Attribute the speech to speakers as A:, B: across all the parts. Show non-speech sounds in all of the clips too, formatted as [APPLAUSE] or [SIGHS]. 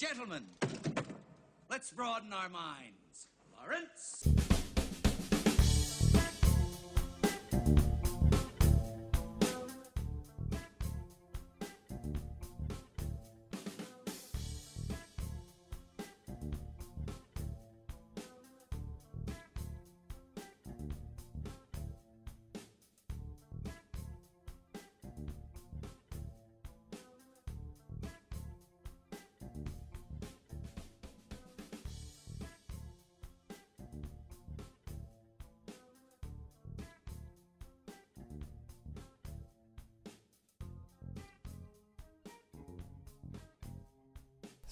A: Gentlemen, let's broaden our minds. Lawrence?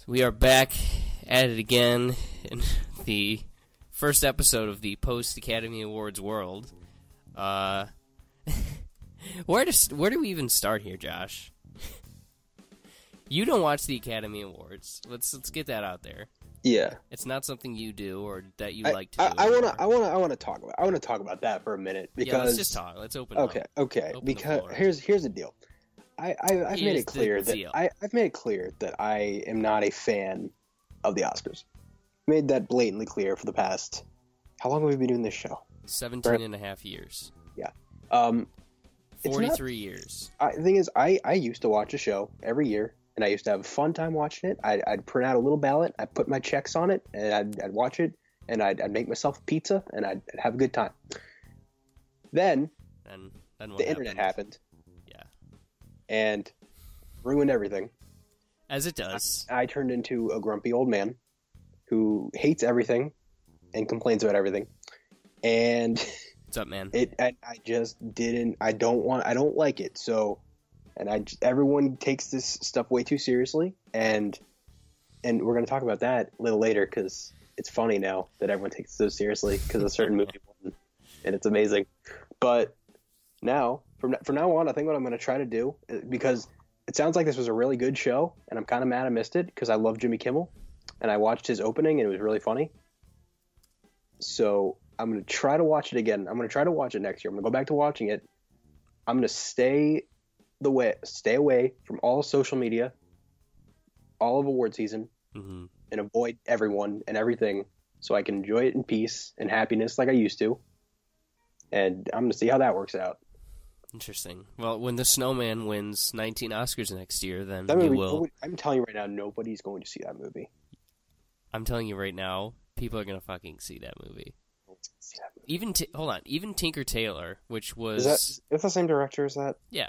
B: We are back at it again in the first episode of the post Academy Awards world. Uh, [LAUGHS] where to where do we even start here, Josh? [LAUGHS] you don't watch the Academy Awards. Let's let's get that out there.
C: Yeah,
B: It's not something you do or that you
C: I,
B: like to
C: I,
B: do.
C: I wanna. I wanna, I wanna talk about, I wanna talk about that for a minute because.
B: yeah, let's just talk. Let's open. it
C: Okay,
B: up.
C: okay.
B: Open
C: because here's here's the deal. I, I I've made it clear that
B: deal.
C: I, I've made it clear that I am not a fan of the Oscars. Made that blatantly clear for the past. How long have we been doing this show?
B: 17 and a half years. Yeah.
C: Um, It's not-
B: 43 years.
C: I, the thing is, I, I used to watch a show every year, and I used to have a fun time watching it. I'd, I'd print out a little ballot, I'd put my checks on it, and I'd, I'd watch it, and I'd, I'd make myself pizza, and I'd, I'd have a good time. Then
B: And then what
C: the internet happened. And ruined everything.
B: As it does.
C: I turned into a grumpy old man who hates everything and complains about everything. And [LAUGHS]
B: What's up, man?
C: it, I, I just didn't. I don't want. I don't like it. So, and I everyone takes this stuff way too seriously, and and we're gonna talk about that a little later because it's funny now that everyone takes it so seriously because a certain movie and it's amazing. But now, from from now on, I think what I'm gonna try to do uh, because it sounds like this was a really good show, and I'm kind of mad I missed it because I love Jimmy Kimmel, and I watched his opening and it was really funny. So I'm gonna try to watch it again. I'm gonna try to watch it next year. I'm gonna go back to watching it. I'm gonna stay the way stay away from all social media, all of award season,
B: hmm
C: and avoid everyone and everything, so I can enjoy it in peace and happiness like I used to. And I'm gonna see how that works out.
B: Interesting. Well, when the Snowman wins 19 Oscars next year, then
C: That
B: you
C: movie,
B: will.
C: I'm telling you right now, nobody's going to see that movie.
B: I'm telling you right now, people are gonna fucking see that movie.
C: See that movie.
B: Even t- hold on, even Tinker Tailor, which was
C: Is that is the same director as that?
B: yeah,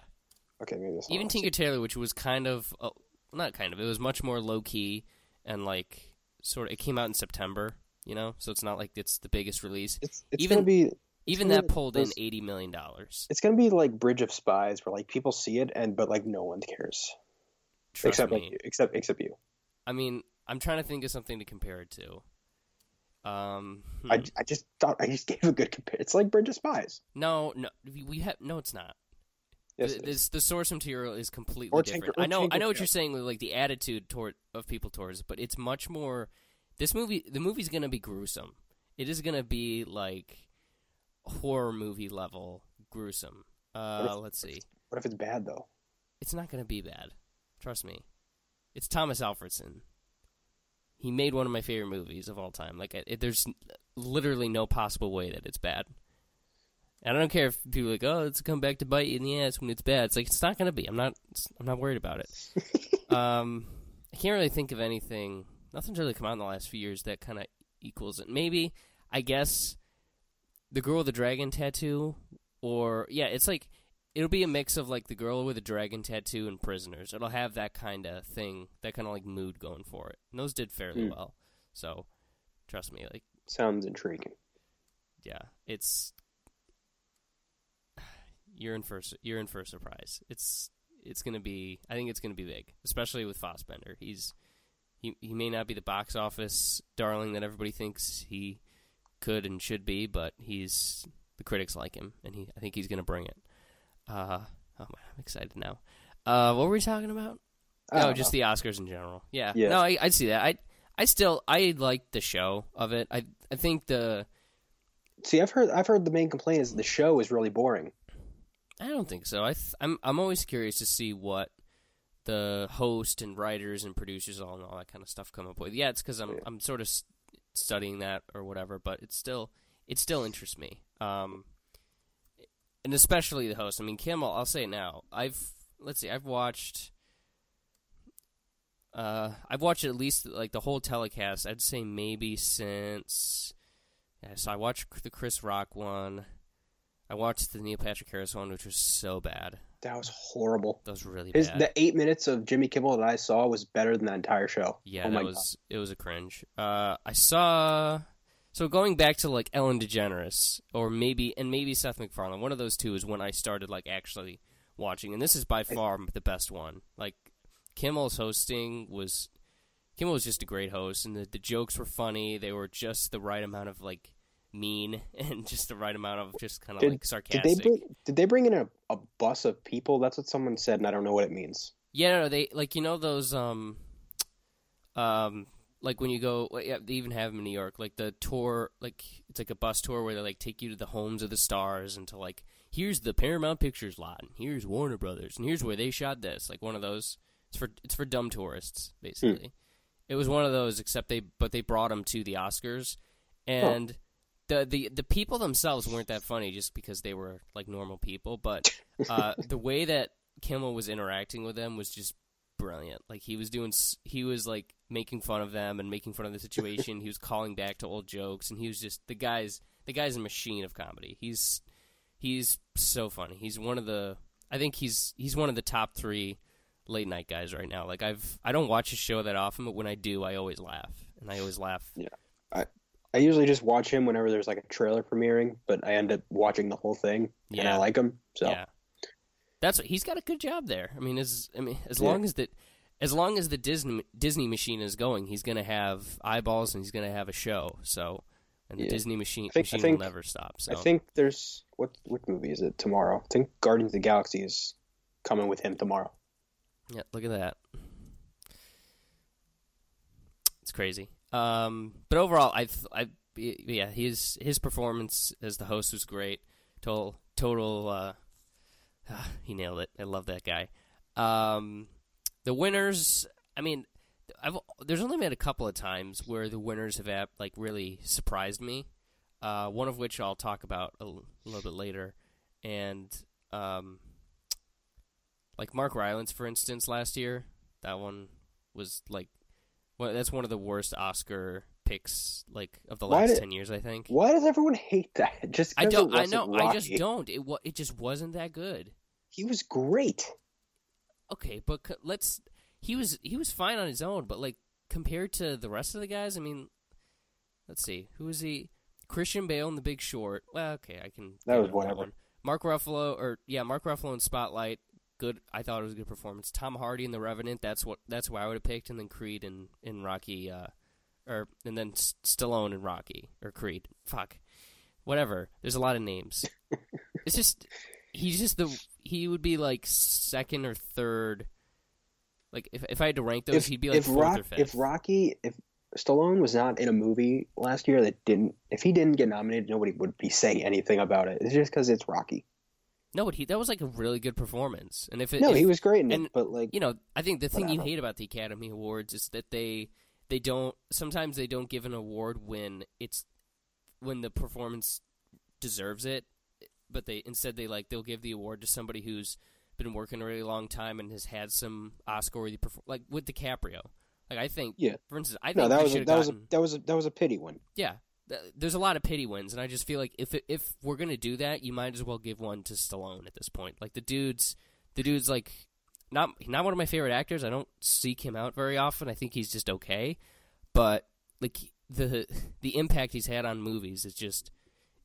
C: Okay, maybe that's
B: even Tinker Tailor, which was kind of uh, not kind of, it was much more low key and like sort of. It came out in September, you know, so it's not like it's the biggest release.
C: It's it's
B: even-
C: gonna be
B: Even that pulled in 80 million dollars.
C: it's gonna be like Bridge of Spies, where like people see it and but like no one cares
B: Trust
C: except
B: me.
C: like except except you.
B: I mean, I'm trying to think of something to compare it to. Um, hmm.
C: I, I just thought I just [LAUGHS] gave a good compare. It's like Bridge of Spies.
B: no, no, we- have no. It's not.
C: Yes,
B: the, this, the source material is completely
C: Or
B: different.
C: Tinker-
B: I know, I know what
C: Tailor.
B: you're saying with like the attitude toward of people towards but it's much more. This movie, the movie's gonna be gruesome. It is gonna be like horror movie level gruesome. Uh,
C: if-
B: let's see.
C: What if it's bad though?
B: It's not gonna be bad. Trust me. It's Tomas Alfredson. He made one of my favorite movies of all time. Like, it, there's literally no possible way that it's bad. And I don't care if people are like, oh, it's come back to bite you in the ass when it's bad. It's like it's not gonna be. I'm not. I'm not worried about it. [LAUGHS] um, I can't really think of anything. Nothing's really come out in the last few years that kind of equals it. Maybe I guess the girl with the dragon tattoo, or yeah, it's like it'll be a mix of like the girl with the dragon tattoo and prisoners. It'll have that kind of thing, that kind of like mood going for it. And those did fairly
C: Hmm.
B: well. So trust me, like
C: Sounds intriguing.
B: yeah, it's [SIGHS] you're in for a you're in for a surprise. It's it's gonna be I think it's gonna be big, especially with Fassbender. He's he he may not be the box office darling that everybody thinks he could and should be, but he's the critics like him, and he I think he's gonna bring it. Uh, oh man, I'm excited now. Uh, what were we talking about?
C: I
B: Oh, just
C: know.
B: the Oscars in general. Yeah.
C: Yeah.
B: No, I I see that. I I still I like the show of it. I I think the
C: See, I've heard I've heard the main complaint is the show is really boring.
B: I don't think so. I th- I'm I'm always curious to see what the host and writers and producers all and all that kind of stuff come up with. Yeah, it's because I'm I'm sort of studying that or whatever, but it's still it still interests me. Um, and especially the host. I mean, Kimmel. I'll say it now. I've let's see. I've watched. Uh, I've watched at least like the whole telecast. I'd say maybe since. Yeah, so I watched the Chris Rock one. I watched the Neil Patrick Harris one, which was so bad.
C: That was horrible.
B: That was really
C: His
B: bad.
C: the eight minutes of Jimmy Kimmel that I saw was better than the entire show.
B: Yeah,
C: oh
B: that was it was a cringe. Uh, I saw so going back to like Ellen DeGeneres or maybe and maybe Seth MacFarlane. One of those two is when I started like actually watching, and this is by far the best one. Like Kimmel's hosting was Kimmel was just a great host, and the the jokes were funny. They were just the right amount of like mean [LAUGHS] and just the right amount of just kind of
C: Did-
B: like
C: Did they bring Did they bring in a, a bus of people? That's what someone said, and I don't know what it means.
B: Yeah, no, they like you know those um, um, like when you go, yeah, they even have them in New York, like the tour, like it's like a bus tour where they like take you to the homes of the stars and to like here's the Paramount Pictures lot, and here's Warner Brothers, and here's where they shot this, like one of those. It's for it's for dumb tourists, basically. It was one of those, except they but they brought them to the Oscars, and. The, the the people themselves weren't that funny just because they were like normal people, but uh, the way that Kimmel was interacting with them was just brilliant. Like he was doing, he was like making fun of them and making fun of the situation. he was calling back to old jokes, and he was just the guy's the guy's a machine of comedy. He's he's so funny. He's one of the I think he's he's one of the top three late night guys right now. Like I've I don't watch his show that often, but when I do, I always laugh, and I always laugh.
C: I usually just watch him whenever there's like a trailer premiering, but I end up watching the whole thing, and I like him. So
B: Yeah, that's what he's got a good job there. I mean, as I mean, as
C: Yeah.
B: long as that, as long as the Disney Disney machine is going, he's going to have eyeballs and he's going to have a show. So, and the
C: Yeah.
B: Disney machine
C: I think- I
B: machine
C: think-
B: will never stop. So,
C: I think there's what what movie is it tomorrow? I think Guardians of the Galaxy is coming with him tomorrow.
B: yeah, look at that. It's crazy. Um, but overall, I, I, yeah, his his performance as the host was great. Total, total. Uh, he nailed it. I love that guy. Um, the winners. I mean, I've there's only been a couple of times where the winners have like really surprised me. Uh, one of which I'll talk about a little bit later, and um, like Mark Rylance, for instance, last year, that one was like, well, that's one of the worst Oscar picks like of the
C: Why
B: last
C: did-
B: ten years, I think.
C: Why does everyone hate that? [LAUGHS] Just
B: I don't. I know. I just don't. It It just wasn't that good.
C: He was great.
B: Okay, but let's. He was he was fine on his own, but like compared to the rest of the guys, I mean, let's see, who was he? Christian Bale in The Big Short. Well, okay, I can.
C: That was whatever.
B: one. Mark Ruffalo, or yeah, Mark Ruffalo in Spotlight. Good. I thought it was a good performance. Tom Hardy in The Revenant. That's what. That's why I would have picked, and then Creed in in Rocky. Uh, or and then S- Stallone and Rocky or Creed. Fuck, whatever. There's a lot of names. [LAUGHS] it's just he's just the he would be like second or third. Like if if I had to rank those,
C: if
B: he'd be like
C: if,
B: fourth
C: Rock,
B: or fifth.
C: if Rocky, if Stallone was not in a movie last year that didn't, if he didn't get nominated, nobody would be saying anything about it. It's just because it's Rocky.
B: No, but he that was like a really good performance. And if it,
C: No,
B: if,
C: he was great in
B: and-
C: it, but like,
B: you know, I think the thing you hate about the Academy Awards is that they they don't sometimes they don't give an award when it's when the performance deserves it, but they instead they like they'll give the award to somebody who's been working a really long time and has had some Oscar worthy perform like with DiCaprio. Like I think,
C: Yeah.
B: For instance, I think
C: no, that was a, that was a, that was a, that was a pity one.
B: yeah. Th- There's a lot of pity wins, and I just feel like if if we're gonna do that, you might as well give one to Stallone at this point. Like the dude's the dude's like not not one of my favorite actors. I don't seek him out very often. I think he's just okay, but like the the impact he's had on movies is just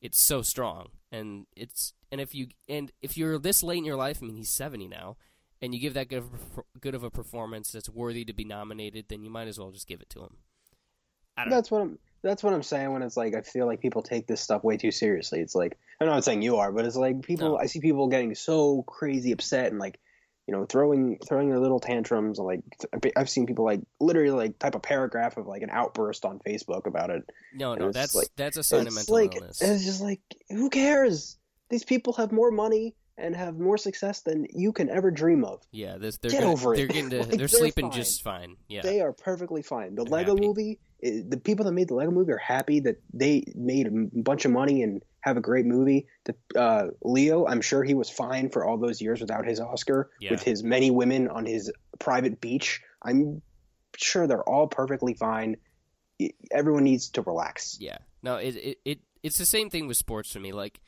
B: it's so strong, and it's and if you and if you're this late in your life, I mean he's 70 now, and you give that good of a, good of a performance that's worthy to be nominated, then you might as well just give it to him. Don't know.
C: That's what I'm. That's what I'm saying when it's like I feel like people take this stuff way too seriously. It's like I'm not saying you are, but it's like people.
B: No.
C: I see people getting so crazy upset and like, you know, throwing throwing their little tantrums. Like I've seen people like literally like type a paragraph of like an outburst on Facebook about it.
B: No, no, that's
C: like-
B: that's a sign of mental
C: like
B: illness.
C: it's just like who cares? These people have more money and have more success than you can ever dream of.
B: Yeah, this, they're
C: Get
B: gonna-
C: over it.
B: They're getting to, [LAUGHS]
C: Like,
B: they're,
C: they're
B: sleeping
C: fine.
B: just fine. Yeah,
C: They are perfectly fine. The
B: They're
C: Lego
B: happy.
C: movie, the people that made the Lego movie are happy that they made a bunch of money and have a great movie. The, uh, Leo, I'm sure he was fine for all those years without his Oscar,
B: Yeah.
C: with his many women on his private beach. I'm sure they're all perfectly fine. Everyone needs to relax.
B: Yeah. No, it, it it it's the same thing with sports for me. Like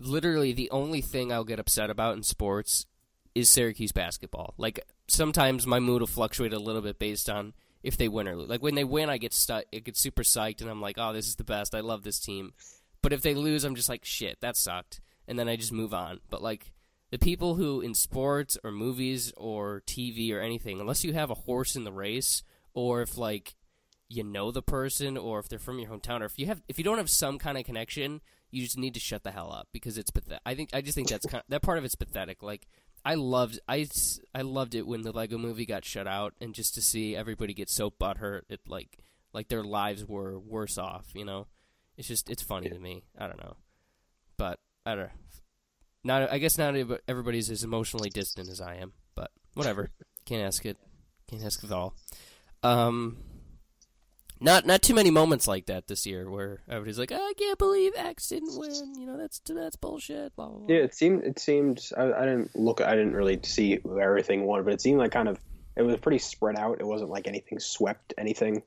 B: literally the only thing I'll get upset about in sports is Syracuse basketball. Like sometimes my mood will fluctuate a little bit based on if they win or lose. Like when they win I get stu- I get super psyched and I'm like, "Oh, this is the best. I love this team." But if they lose, I'm just like, "Shit, that sucked." And then I just move on. But like the people who in sports or movies or TV or anything, unless you have a horse in the race or if like you know the person or if they're from your hometown or if you have if you don't have some kind of connection you just need to shut the hell up because it's pathetic i think i just think that's kind that part of it's pathetic. Like i loved i i loved it when the lego movie got shut out and just to see everybody get so butthurt it like like their lives were worse off you know? It's just it's funny to me. I don't know. But i don't know. Not i guess not everybody's as emotionally distant as i am but whatever. [LAUGHS] Can't ask it. Can't ask it all. Um not not too many moments like that this year where everybody's like, I can't believe X didn't win. You know, that's that's bullshit. Blah blah. blah.
C: Yeah, it seemed. It seemed. I, I didn't look. I didn't really see who everything won, but it seemed like kind of. It was pretty spread out. It wasn't like anything swept anything.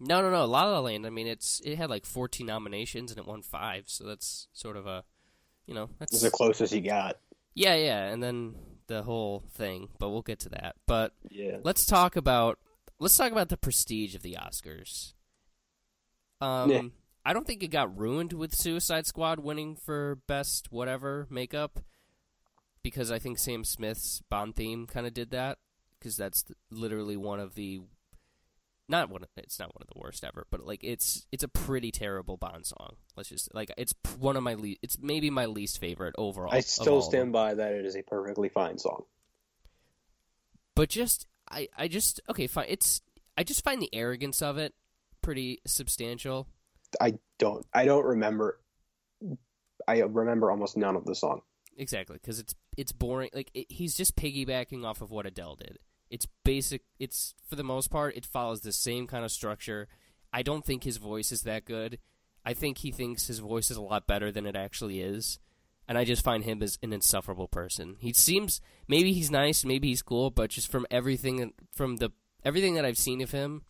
B: No, no, no. La La Land. I mean, it's it had like 14 nominations and it won five. So that's sort of a, you know, that's
C: the closest he got.
B: yeah, yeah. And then the whole thing, but we'll get to that. But
C: Yeah.
B: let's talk about let's talk about the prestige of the Oscars. Um,
C: Yeah.
B: I don't think it got ruined with Suicide Squad winning for best whatever makeup, because I think Sam Smith's Bond theme kind of did that, because that's th- literally one of the not one. Of, it's not one of the worst ever, but like it's it's a pretty terrible Bond song. Let's just like it's one of my least. It's maybe my least favorite overall.
C: I still
B: all of them.
C: stand by that it is a perfectly fine song.
B: but just I I just okay fine it's I just find the arrogance of it pretty substantial.
C: I don't. I don't remember. I remember almost none of the song.
B: Exactly because it's it's boring. Like it, he's just piggybacking off of what Adele did. It's basic. It's for the most part it follows the same kind of structure. I don't think his voice is that good. I think he thinks his voice is a lot better than it actually is. And I just find him as an insufferable person. He seems maybe he's nice, maybe he's cool, but just from everything from the everything that I've seen of him,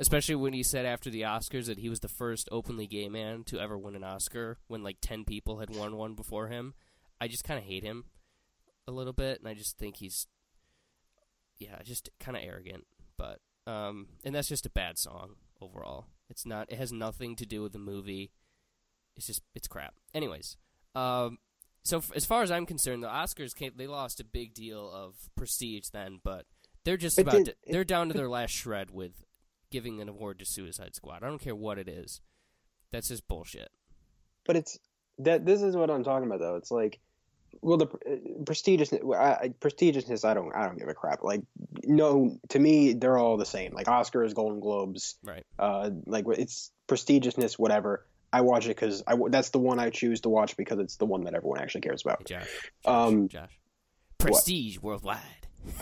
B: especially when he said after the Oscars that he was the first openly gay man to ever win an Oscar when like 10 people had won one before him. I just kind of hate him a little bit and I just think he's yeah, just kind of arrogant, but um and that's just a bad song overall. It's not it has nothing to do with the movie. It's just it's crap. Anyways, um so f- as far as I'm concerned, the Oscars came, they lost a big deal of prestige then, but they're just
C: But
B: about
C: did-
B: to, they're down to their last shred with giving an award to Suicide Squad. I don't care what it is. That's just bullshit.
C: But it's that. This is what I'm talking about, though. It's like, well, the uh, prestigiousness. I, I- prestigiousness. I don't. I don't give a crap. Like, no. To me, they're all the same. Like Oscars, Golden Globes.
B: Right.
C: Uh, like it's prestigiousness. Whatever. I watch it because I. That's the one I choose to watch because it's the one that everyone actually cares about.
B: Josh. Josh
C: Um,
B: Josh. Prestige worldwide.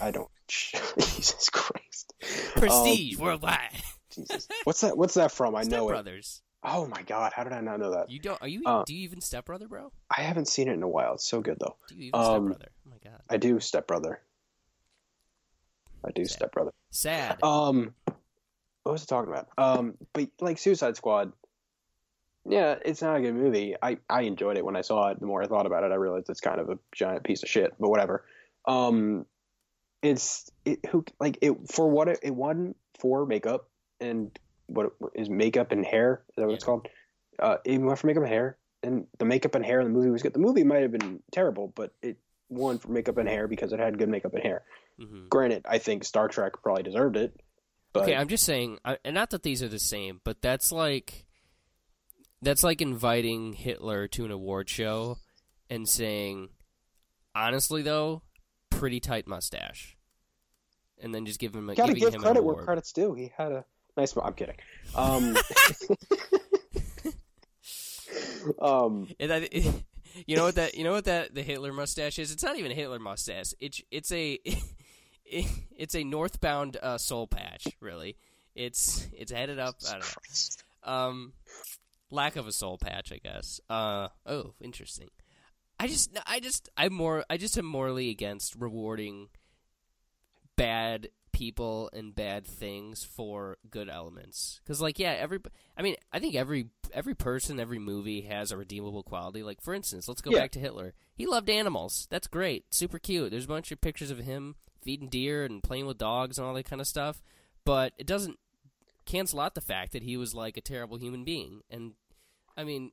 C: I don't. [LAUGHS] Jesus Christ.
B: Prestige worldwide.
C: Jesus. What's that? What's that from? I
B: Step
C: know it.
B: Brothers.
C: Oh my God! How did I not know that?
B: You don't? Are you?
C: Uh,
B: do you even Step Brother, bro?
C: I haven't seen it in a while. It's so good though.
B: Do you even
C: um,
B: Step Brother? Oh my god.
C: I do Step Brother. I do
B: Sad.
C: Step Brother.
B: Sad.
C: Um, what was I talking about? Um, but like Suicide Squad. Yeah, it's not a good movie. I I enjoyed it when I saw it. The more I thought about it, I realized it's kind of a giant piece of shit. But whatever. Um, it's it who like it for what it, it won for makeup and what is makeup and hair. Is that what it's called? Uh, it went for makeup and hair, and the makeup and hair in the movie was good. The movie might have been terrible, but it won for makeup and hair because it had good makeup and hair.
B: Mm-hmm.
C: Granted, I think Star Trek probably deserved it. But
B: Okay, I'm just saying, and not that these are the same, but that's like that's like inviting Hitler to an award show and saying, honestly though, pretty tight mustache, and then just give him a,
C: gotta give
B: him
C: credit where credit's due. He had a nice. I'm kidding. Um, [LAUGHS] um,
B: And I, [LAUGHS] You know what that? You know what that the Hitler mustache is? It's not even a Hitler mustache. It's it's a [LAUGHS] it's a northbound uh, soul patch. Really, it's it's headed up. I don't know. Um, lack of a soul patch, I guess. Uh, oh, interesting. I just, I just, I'm more, I just am morally against rewarding bad people and bad things for good elements. Because, like, yeah, every, I mean, I think every every person, every movie has a redeemable quality. Like, for instance, let's go
C: Yeah.
B: back to Hitler. He loved animals. That's great, super cute. There's a bunch of pictures of him feeding deer and playing with dogs and all that kind of stuff. But it doesn't cancel out the fact that he was like a terrible human being. And I mean,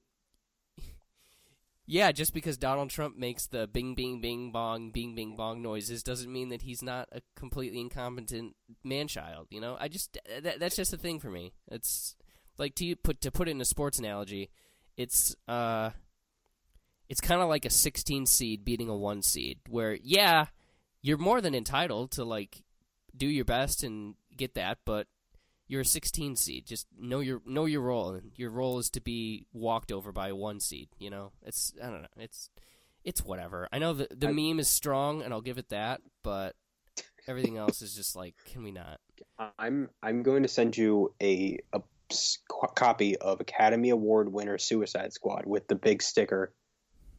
B: yeah, just because Donald Trump makes the bing, bing, bing, bong, bing, bing, bong noises doesn't mean that he's not a completely incompetent man child. You know, I just that, that's just a thing for me. It's like to put to put it in a sports analogy, it's uh, it's kind of like a 16 seed beating a one seed, where yeah, you're more than entitled to like do your best and get that, but you're a 16 seed. Just know your know your role, and your role is to be walked over by a one seed. You know, it's I don't know, it's it's whatever. I know the the
C: I-
B: meme is strong, and I'll give it that, but everything else is just like, can we not?
C: I'm I'm going to send you a co- copy of Academy Award winner Suicide Squad with the big sticker,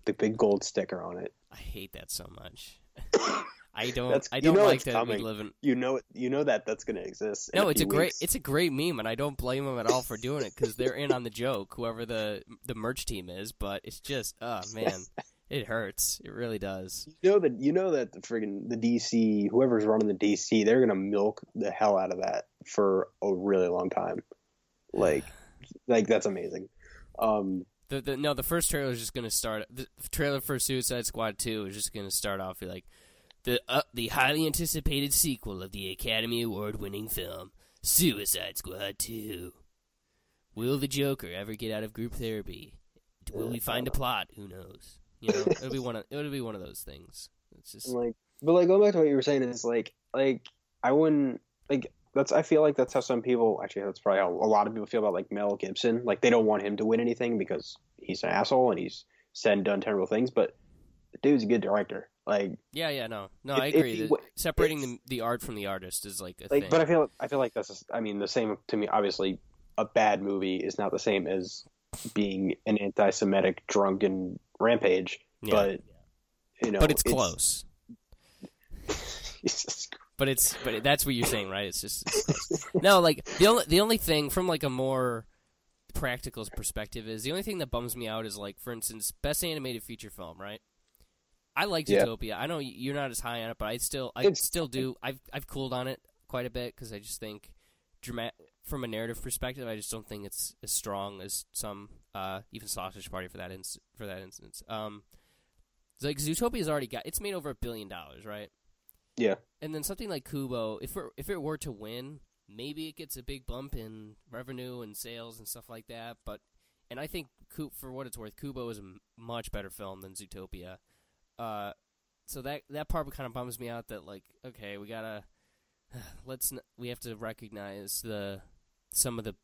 C: the big gold sticker on it.
B: I hate that so much. [COUGHS] I don't.
C: That's-
B: I don't
C: know
B: like that
C: coming.
B: we live in.
C: You know you know that that's going to exist.
B: No, it's a great. It's a great meme, and I don't blame them at all for doing it because they're in on the joke. Whoever the the merch team is, but it's just, oh man, [LAUGHS] it hurts. It really does.
C: You know that you know that the friggin' the DC whoever's running the DC they're gonna milk the hell out of that for a really long time. Like, [SIGHS] like that's amazing. Um,
B: The, the no, the first trailer is just going to start. The trailer for Suicide Squad Two is just going to start off like the uh, the highly anticipated sequel of the Academy Award winning film Suicide Squad Two. Will the Joker ever get out of group therapy? Will we find a plot? Who knows? You know, it'll be one of it'll be one of those things. It's just
C: like, but like going back to what you were saying is like, like I wouldn't like that's. I feel like that's how some people actually that's probably how a lot of people feel about like Mel Gibson. Like they don't want him to win anything because he's an asshole and he's said and done terrible things. But the dude's a good director. Like,
B: yeah, yeah, no, no,
C: If-
B: I agree.
C: he
B: that
C: wa-
B: separating the the art from the artist is like a
C: like
B: thing.
C: but i feel i feel like that's just- i mean the same to me obviously a bad movie is not the same as being an anti-semitic drunken rampage
B: Yeah.
C: but you know
B: but it's close. [LAUGHS]
C: Jesus
B: But it's but that's what you're saying, right? It's just it's [LAUGHS] no, like the only the only thing from like a more practical perspective is the only thing that bums me out is like for instance, best animated feature film, right? I like
C: Yeah.
B: Zootopia. I know you're not as high on it, but I still I
C: It's-
B: still do. I've I've cooled on it quite a bit because I just think drama- from a narrative perspective, I just don't think it's as strong as some uh, even Sausage Party for that ins- for that instance. Um, like Zootopia's already got it's made over a billion dollars, right?
C: yeah
B: And then something like Kubo, if it, if it were to win, maybe it gets a big bump in revenue and sales and stuff like that. But and I think for what it's worth, Kubo is a much better film than Zootopia. Uh, so that that part kind of bums me out. That like, okay, we gotta [SIGHS] let's n- we have to recognize the some of the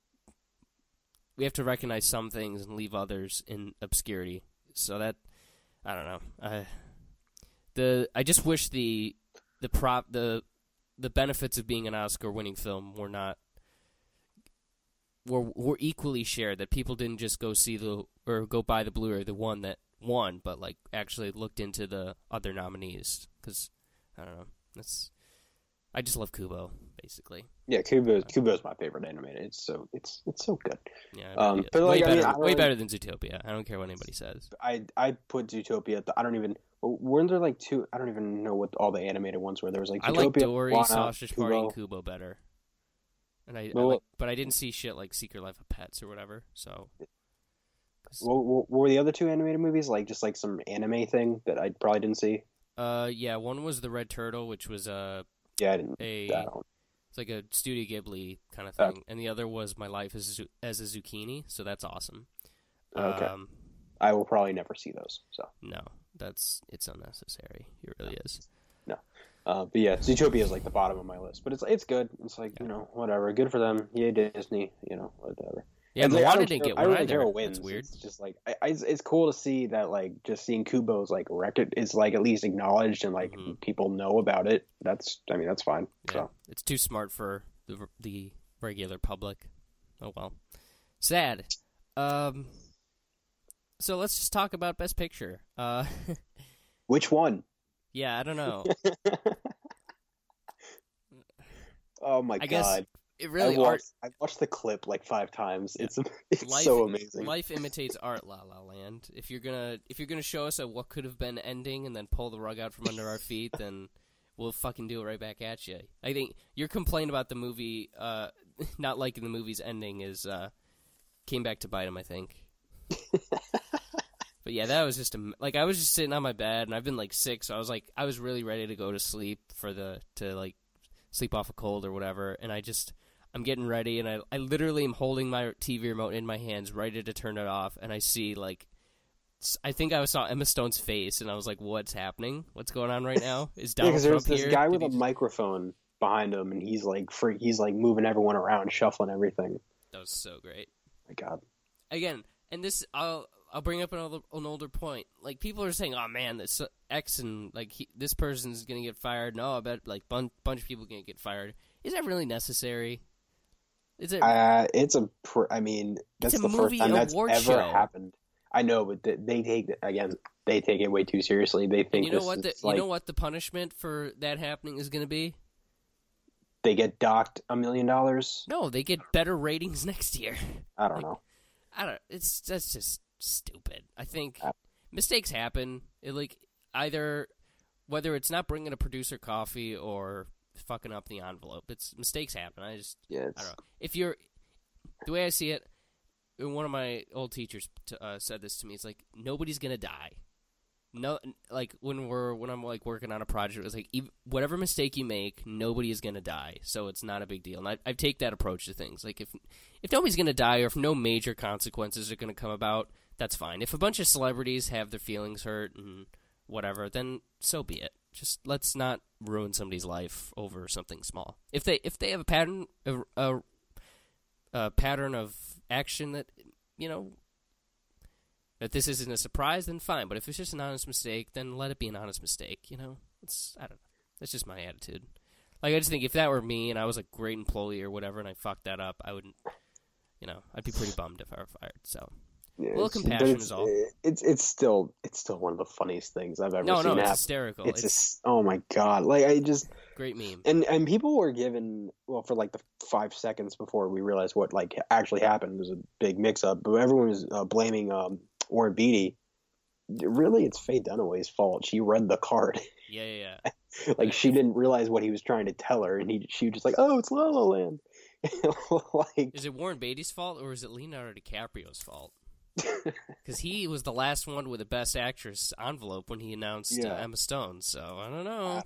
B: we have to recognize some things and leave others in obscurity. So that I don't know. I the I just wish the the prop the the benefits of being an Oscar winning film were not were were equally shared that people didn't just go see the or go buy the Blu-ray the one that won but like actually looked into the other nominees cuz I don't know that's I just love Kubo basically
C: yeah kubo kubo's my favorite animated it's so it's it's so good
B: yeah
C: Um, but,
B: way
C: like, I
B: better
C: mean, I
B: way
C: don't-
B: better than Zootopia I don't care what anybody says
C: i i put zootopia at the, i don't even weren't there like two i don't even know what all the animated ones were there was like
B: I
C: zootopia
B: like Dory,
C: Moana,
B: Sausage Party, and
C: Kubo.
B: Kubo better. And I, I like, but I didn't see shit like Secret Life of Pets or whatever. So,
C: what, what were the other two animated movies like just like some anime thing that i probably didn't see
B: uh, yeah, one was the Red Turtle, which was uh,
C: yeah i didn't
B: a it's like a Studio Ghibli kind of
C: Oh.
B: thing, and the other was My Life as a, as a Zucchini. So that's awesome.
C: Okay.
B: Um,
C: i will probably never see those so
B: no, that's it's unnecessary. It really is.
C: No, uh, but yeah, Zootopia is like the bottom of my list, but it's it's good. It's like you know whatever, good for them. Yay Disney, you know whatever.
B: Yeah,
C: like, I
B: Moana
C: don't
B: didn't
C: care-
B: get
C: I don't really
B: either.
C: care who
B: That's
C: wins.
B: weird.
C: It's just like I, I, it's, it's cool to see that like just seeing Kubo's like record is like at least acknowledged and like
B: Mhm.
C: people know about it. That's I mean that's fine.
B: Yeah,
C: So
B: it's too smart for the the regular public. Oh well, sad. Um, so let's just talk about Best Picture. Uh, [LAUGHS]
C: which one?
B: yeah, I don't know. [LAUGHS]
C: Oh my
B: I
C: god!
B: It really
C: I
B: art
C: watched, I watched the clip like five times. It's [LAUGHS] it's
B: life,
C: so amazing.
B: Life imitates art, La La Land. If you're gonna if you're gonna show us a what could have been ending and then pull the rug out from under our feet, then we'll fucking do it right back at you. I think your complaint about the movie, uh, [LAUGHS] not liking the movie's ending, is uh, came back to bite him. I think. [LAUGHS] but yeah, that was just a like I was just sitting on my bed and I've been like sick, so I was like I was really ready to go to sleep for the to like sleep off a cold or whatever, and I just I'm getting ready, and I I literally am holding my TV remote in my hands, ready to turn it off, and I see like I think I saw Emma Stone's face, and I was like, "What's happening? What's going on right now? Is [LAUGHS]
C: Yeah,
B: Donald
C: because there's
B: Trump
C: this
B: here?
C: guy
B: Did
C: with
B: he
C: a
B: just-"
C: microphone behind him, and he's like free, he's like moving everyone around, shuffling everything.
B: That was so great.
C: My God,
B: Again, and this I'll I'll bring up another an older point. Like people are saying, "Oh man, this uh, X and like he, this person's gonna get fired." No, I bet like bun- bunch of people gonna get fired. Is that really necessary? Is it?
C: uh, it's a. Pr- I mean, that's
B: a
C: the
B: movie
C: first time that's ever
B: show.
C: happened. I know, but th- they take it again. They take it way too seriously. They think
B: you know what? The,
C: like
B: you know what the punishment for that happening is going to be?
C: they get docked a million dollars.
B: No, they get better ratings [LAUGHS] next year.
C: I don't
B: Like,
C: know.
B: I don't. It's that's just stupid. I think
C: Uh,
B: mistakes happen. It, like either whether it's not bringing a producer coffee or fucking up the envelope. It's mistakes happen. I just
C: Yeah,
B: I don't know. If you're the way I see it, one of my old teachers t- uh, said this to me. It's like nobody's gonna die. No, like when we're when I'm like working on a project, it's like ev- whatever mistake you make, nobody is gonna die, so it's not a big deal. And I, I take that approach to things. Like if if nobody's gonna die or if no major consequences are gonna come about, that's fine. If a bunch of celebrities have their feelings hurt and whatever, then so be it. Just let's not ruin somebody's life over something small. If they if they have a pattern a, a, a pattern of action that you know that this isn't a surprise, then fine. But if it's just an honest mistake, then let it be an honest mistake. You know, it's I don't know. That's just my attitude. Like I just think if that were me and I was a great employee or whatever, and I fucked that up, I wouldn't. You know, I'd be pretty bummed if I were fired. So
C: yeah, but
B: compassion
C: it's-
B: is all.
C: It's it's still it's still one of the funniest things I've ever
B: no,
C: seen
B: no, no,
C: it's
B: hysterical.
C: It's,
B: It's,
C: just oh my god! Like I just
B: great meme.
C: and and people were given well for like the five seconds before we realized what like actually happened. It was a big mix up, but everyone was uh, blaming um, Warren Beatty. Really, it's Faye Dunaway's fault. She read the card.
B: Yeah, yeah, yeah. [LAUGHS]
C: like she didn't realize what he was trying to tell her, and he she was just like, "Oh, it's La La Land." [LAUGHS] like
B: Is it Warren Beatty's fault or is it Leonardo DiCaprio's fault? [LAUGHS] Because he was the last one with the Best Actress envelope when he announced
C: Yeah.
B: uh, Emma Stone. So I don't know.
C: I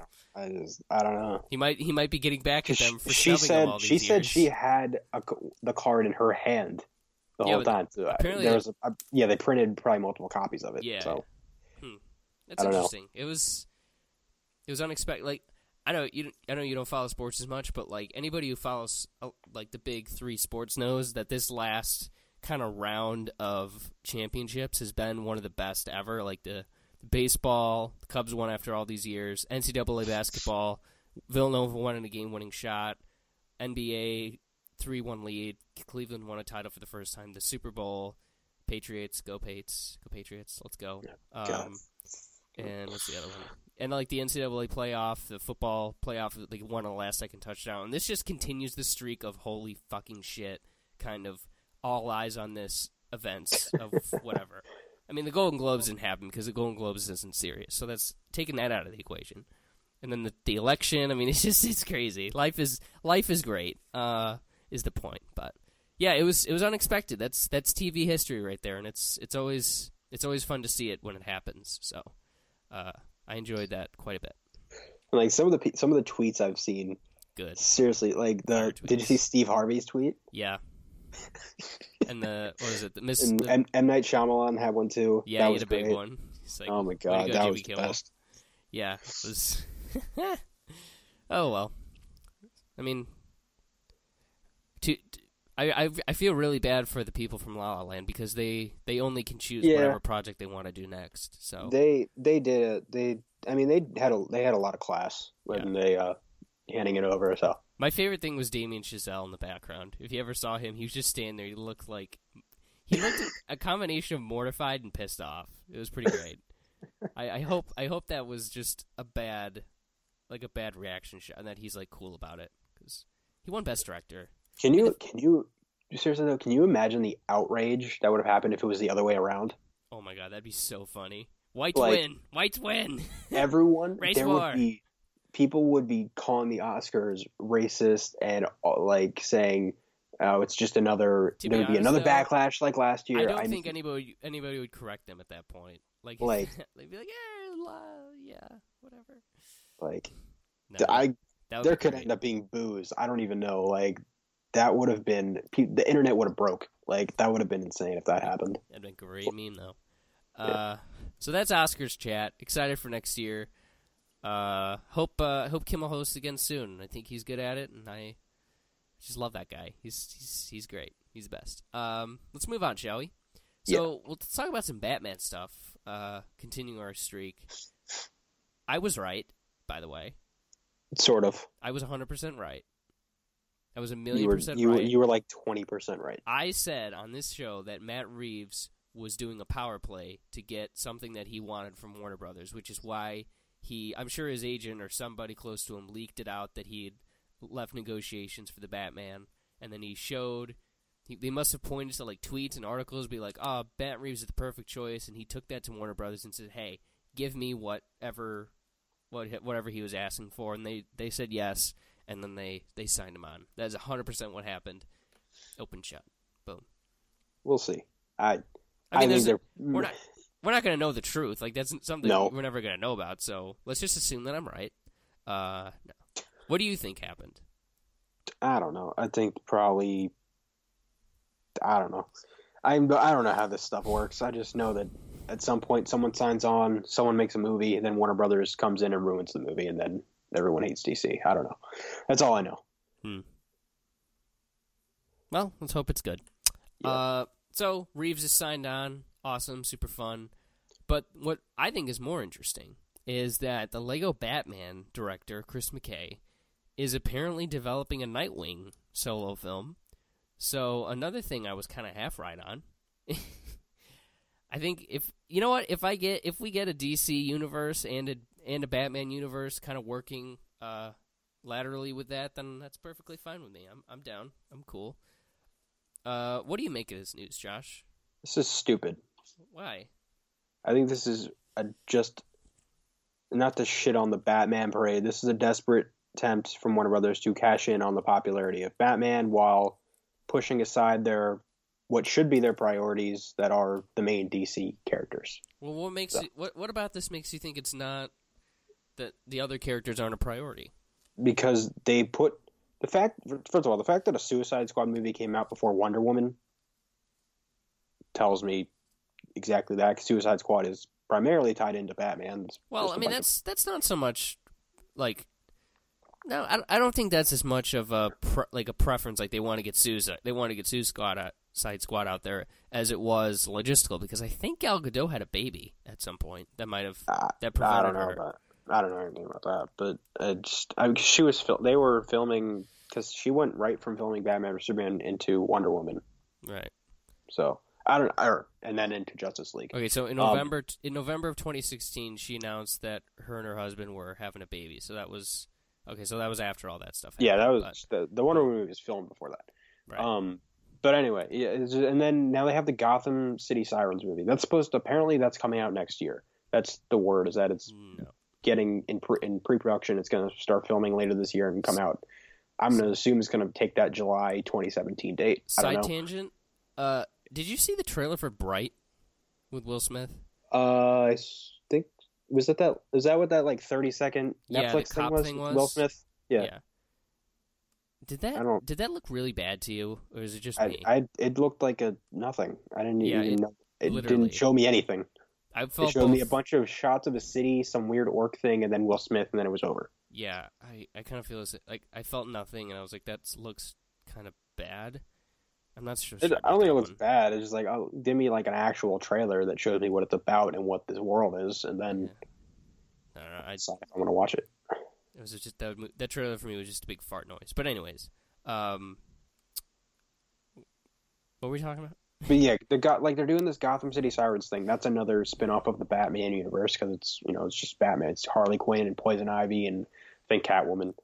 C: don't, I just I don't know.
B: He might he might be getting back at them for
C: she said
B: him all these
C: she said
B: years.
C: she had a, the card in her hand the
B: Yeah,
C: whole time. So I-
B: apparently
C: there was a, a- yeah they printed probably multiple copies of it.
B: Yeah.
C: So
B: That's
C: I don't know.
B: interesting. It was it was unexpected. Like I know you don't- I know you don't follow sports as much, but like anybody who follows uh, like the big three sports knows that this last kind of round of championships has been one of the best ever. Like the, the baseball, the Cubs won after all these years. NCAA basketball, Villanova won in a game-winning shot. NBA three-one lead. Cleveland won a title for the first time. The Super Bowl. Patriots, go Pates, go Patriots, let's go. Um, and what's the other one? And like the NCAA playoff, the football playoff, they won a last second touchdown. And this just continues the streak of holy fucking shit, kind of all eyes on this events of whatever. I mean, the Golden Globes didn't happen because the Golden Globes isn't serious, so that's taking that out of the equation. And then the, the election. I mean, [LAUGHS] it's just it's crazy. Life is life is great. Uh, is the point? But yeah, it was it was unexpected. That's that's TV history right there, and it's it's always it's always fun to see it when it happens. So uh, I enjoyed that quite a bit.
C: like some of the some of the tweets I've seen,
B: Good,
C: seriously, like the did you see Steve Harvey's tweet?
B: yeah. And the what is it? The Miss.
C: And
B: the-
C: M-, M Night Shyamalan had one too.
B: yeah,
C: that
B: he
C: was
B: had a big
C: great.
B: one. Like,
C: Oh my god,
B: go,
C: that
B: Jimmy
C: was the
B: Kimmel."
C: best.
B: Yeah, it was. [LAUGHS] oh well. I mean, to, to I, I I feel really bad for the people from La La Land because they they only can choose
C: Yeah.
B: whatever project they want to do next. So
C: They they did it. They I mean they had a they had a lot of class when they uh handing it over. So
B: my favorite thing was Damien Chazelle in the background. If you ever saw him, he was just standing there. He looked like he looked [LAUGHS] a combination of mortified and pissed off. It was pretty great. [LAUGHS] I, I hope I hope that was just a bad like a bad reaction shot and that he's like cool about it because he won best director.
C: can you can you seriously though can you imagine the outrage that would have happened if it was the other way around?
B: Oh my god, that'd be so funny. Whites
C: Like-
B: win. Whites win. [LAUGHS]
C: Everyone
B: Race
C: there
B: war.
C: would be people would be calling the Oscars racist and uh, like saying. Oh, it's just another. There would be another
B: though,
C: backlash like last year.
B: I don't
C: I-
B: think anybody anybody would correct them at that point. Like, [LAUGHS]
C: Like-
B: they'd be like, yeah, la, yeah, whatever.
C: like
B: No,
C: I there could
B: great.
C: end up being booze. I don't even know. Like that would have been the internet would have broke. Like that would have been insane if that happened.
B: That'd been great meme though. Uh, so that's Oscars chat. Excited for next year. Uh, hope uh, hope Kimmel hosts again soon. I think he's good at it, and I just love that guy. He's he's he's great. He's the best. Um, let's move on, shall we? So we'll let's talk about some Batman stuff. Uh, continuing our streak. I was right, by the way.
C: Sort of.
B: I was 100% right. I was a million
C: You were
B: percent
C: you were
B: right.
C: you were like twenty percent right.
B: I said on this show that Matt Reeves was doing a power play to get something that he wanted from Warner Brothers, which is why he, I'm sure his agent or somebody close to him leaked it out that he had left negotiations for the Batman, and then he showed. He, they must have pointed to like tweets and articles, be like, ah, "Oh, Matt Reeves is the perfect choice," and he took that to Warner Brothers and said, "Hey, give me whatever, what whatever he was asking for," and they they said yes, and then they they signed him on. That's hundred percent what happened. Open shut. Boom.
C: We'll see. I
B: I mean,
C: think
B: there's
C: they're
B: we're not we're not gonna know the truth. Like that's something
C: No.
B: we're never gonna know about. So let's just assume that I'm right. Uh, no. What do you think happened?
C: I don't know. I think probably I don't know. I'm I don't know how this stuff works. I just know that at some point someone signs on, someone makes a movie, and then Warner Brothers comes in and ruins the movie, and then everyone hates DC. I don't know. That's all I know. Hmm.
B: Well, let's hope it's good.
C: Yeah.
B: Uh, so Reeves is signed on. Awesome, super fun. But what I think is more interesting is that the Lego Batman director Chris McKay is apparently developing a Nightwing solo film. So another thing I was kind of half right on. [LAUGHS] I think if you know what if I get if we get a DC universe and a and a Batman universe kind of working uh, laterally with that, then that's perfectly fine with me. I'm I'm down. I'm cool. Uh, what do you make of this news, Josh?
C: This is stupid.
B: Why?
C: I think this is a just not to shit on the Batman parade. This is a desperate attempt from Warner Brothers to cash in on the popularity of Batman while pushing aside their what should be their priorities that are the main DC characters.
B: Well, what makes
C: So-
B: it, what what about this makes you think it's not that the other characters aren't a priority?
C: Because they put the fact first of all, the fact that a Suicide Squad movie came out before Wonder Woman tells me exactly that. Suicide Squad is primarily tied into Batman. It's
B: Well, I mean
C: bunch of-
B: that's that's not so much like no, I, I don't think that's as much of a pre, like a preference. Like they want to get Suicide, they want to get Suicide Squad out, Side Squad out there as it was logistical because I think Gal Gadot had a baby at some point that might have
C: I-
B: that
C: I
B: prevented
C: don't know
B: her.
C: about. I don't know anything about that, but I just I, she was fil- they were filming because she went right from filming Batman vs Superman into Wonder Woman.
B: Right.
C: So I don't, or, and then into Justice League.
B: Okay, so in
C: Um,
B: November t in November of 2016, she announced that her and her husband were having a baby. So that was okay. So that was after all that stuff.
C: Yeah, that
B: happened,
C: was the the Wonder Woman movie was filmed before that.
B: right.
C: Um, but anyway, yeah, and then now they have the Gotham City Sirens movie. That's supposed to apparently that's coming out next year. That's the word is that it's
B: no.
C: getting in pre, in pre production. It's going to start filming later this year and come out. I'm going to assume it's going to take that July 2017 date. I
B: Side
C: don't know.
B: tangent. Uh, did you see the trailer for Bright with Will Smith?
C: Uh, I think was that that is that what that like 30 second
B: Yeah,
C: Netflix thing was?
B: thing was.
C: Will Smith. Yeah.
B: Did that
C: I don't-
B: did that look really bad to you, or is it just
C: I,
B: me?
C: I it looked like a nothing. I didn't
B: Yeah,
C: even
B: it-
C: know. It
B: literally.
C: didn't show me anything.
B: I
C: It
B: felt
C: showed me a bunch of shots of a city, some weird orc thing, and then Will Smith, and then it was over.
B: Yeah, I, I kind of feel as like I felt nothing, and I was like, that looks kind of bad. I'm not sure.
C: It, I don't think it looks bad. It's just like, oh, give me like an actual trailer that shows me what it's about and what this world is, and then
B: I don't know. I,
C: decide if I want to watch it.
B: it was just that that trailer for me was just a big fart noise. But anyways, um, what were we talking about?
C: But yeah, they got like they're doing this Gotham City Sirens thing. That's another spin-off of the Batman universe because it's you know it's just Batman. It's Harley Quinn and Poison Ivy and I think Catwoman.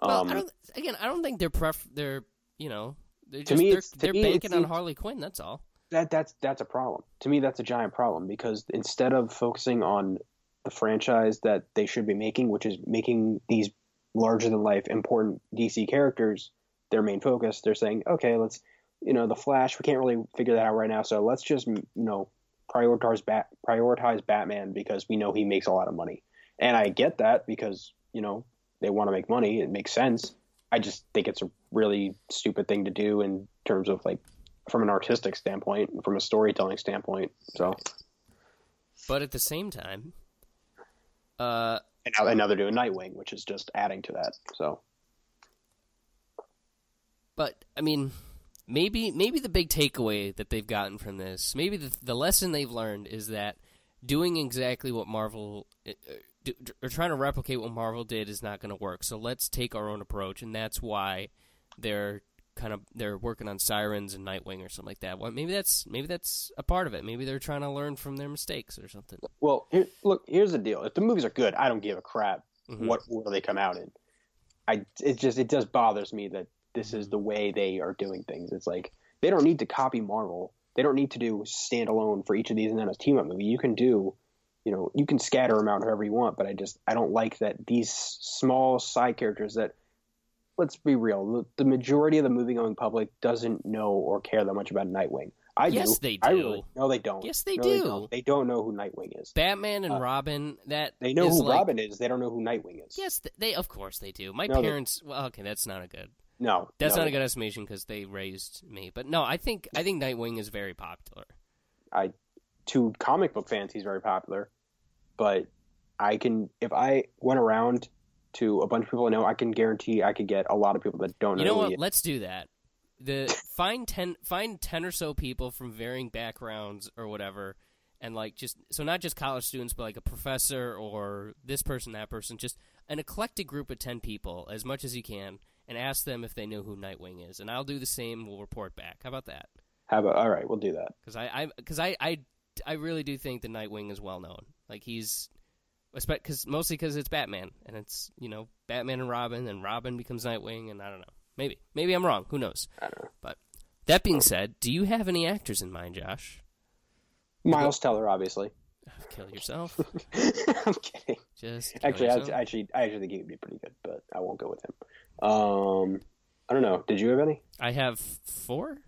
B: Well,
C: Um,
B: I don't. Again, I don't think they're pref. They're you know. They're
C: To me,
B: they're,
C: to
B: they're
C: me,
B: banking on Harley Quinn. That's all.
C: that that's that's a problem. To me, that's a giant problem because instead of focusing on the franchise that they should be making, which is making these larger than life important DC characters their main focus, they're saying, okay, let's you know the Flash. We can't really figure that out right now, so let's just you know prioritize bat prioritize Batman because we know he makes a lot of money, and I get that because you know they want to make money. It makes sense. I just think it's a really stupid thing to do in terms of like from an artistic standpoint, and from a storytelling standpoint. So,
B: But at the same time, uh,
C: and now, and now they're doing Nightwing, which is just adding to that. So,
B: But I mean, maybe maybe the big takeaway that they've gotten from this, maybe the the lesson they've learned is that doing exactly what Marvel uh, do, or trying to replicate what Marvel did is not going to work. So let's take our own approach, and that's why they're kind of they're working on Sirens and Nightwing or something like that. Well, maybe that's maybe that's a part of it. Maybe they're trying to learn from their mistakes or something.
C: well, here, look, here's the deal: if the movies are good, I don't give a crap
B: Mhm.
C: what order they come out in. I it just it just bothers me that this is the way they are doing things. It's like they don't need to copy Marvel. They don't need to do standalone for each of these and then a team up movie. You can do, you know, you can scatter them out however you want. But I just I don't like that these small side characters that. Let's be real. The, majority of the movie going public doesn't know or care that much about Nightwing. I
B: Yes,
C: do.
B: they
C: I
B: do.
C: really, no, they don't.
B: Yes, they
C: No,
B: do.
C: don't. They don't know who Nightwing is.
B: Batman and
C: Uh,
B: Robin. That
C: They know who
B: like-
C: Robin is. They don't know who Nightwing is.
B: Yes, th- they of course they do. My
C: No, they-
B: parents. Well, okay, that's not a good.
C: No,
B: That's
C: no,
B: not a good estimation because they raised me. But no, I think I think Nightwing is very popular.
C: I to comic book fans he's very popular, but I can if I went around to a bunch of people I know, I can guarantee I could get a lot of people that don't know.
B: You know what? Let's do that. The [LAUGHS] find ten find ten or so people from varying backgrounds or whatever, and like just so not just college students, but like a professor or this person, that person, just an eclectic group of ten people, as much as you can, and ask them if they know who Nightwing is, and I'll do the same. We'll report back. How about that?
C: How about all right, we'll do that.
B: because I, I, because I, I, I really do think the Nightwing is well known. Like he's, because mostly because it's Batman, and it's you know Batman and Robin, and Robin becomes Nightwing, and I don't know. Maybe, maybe I'm wrong. Who knows?
C: I don't know.
B: But that being said, do you have any actors in mind, Josh?
C: Miles Teller, obviously. [LAUGHS]
B: Kill yourself. [LAUGHS]
C: I'm kidding.
B: Just
C: Actually, I, actually, I actually think he would be pretty good, but I won't go with him. Um, I don't know. Did you have any?
B: I have four.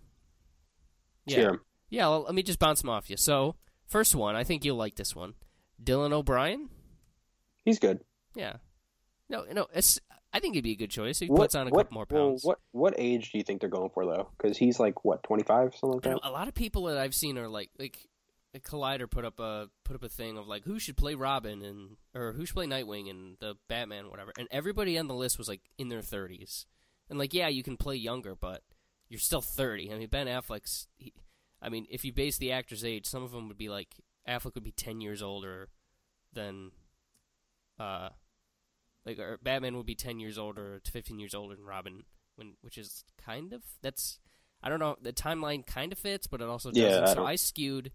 C: Cheer
B: yeah. Well, let me just bounce them off you. So, first one, I think you'll like this one. Dylan O'Brien.
C: He's good.
B: Yeah. No, no. It's. I think he'd be a good choice. He
C: What,
B: puts on a
C: what,
B: couple more
C: well,
B: pounds.
C: what what age do you think they're going for though? Because he's like what 25, something like that.
B: know a lot of people that I've seen are like like like Collider put up a put up a thing of like who should play Robin and or who should play Nightwing and the Batman whatever and everybody on the list was like in their thirties and like yeah you can play younger but you're still thirty I mean Ben Affleck's he, I mean if you base the actor's age some of them would be like Affleck would be ten years older than uh like Batman would be ten years older to fifteen years older than Robin when which is kind of that's I don't know. The timeline kind of fits, but it also
C: Yeah,
B: doesn't.
C: I
B: so I skewed.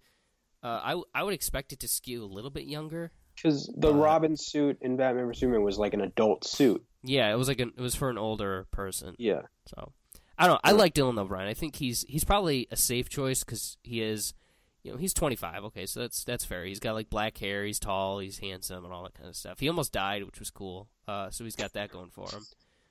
B: Uh, I w- I would expect it to skew a little bit younger.
C: Because the
B: Uh,
C: Robin suit in Batman vs Superman was like an adult suit.
B: Yeah, it was like an, it was for an older person.
C: Yeah.
B: So I don't know. I like Dylan O'Brien. I think he's he's probably a safe choice because he is, you know, he's 25. Okay, so that's that's fair. He's got like black hair. He's tall. He's handsome and all that kind of stuff. He almost died, which was cool. Uh, so he's got that going for him.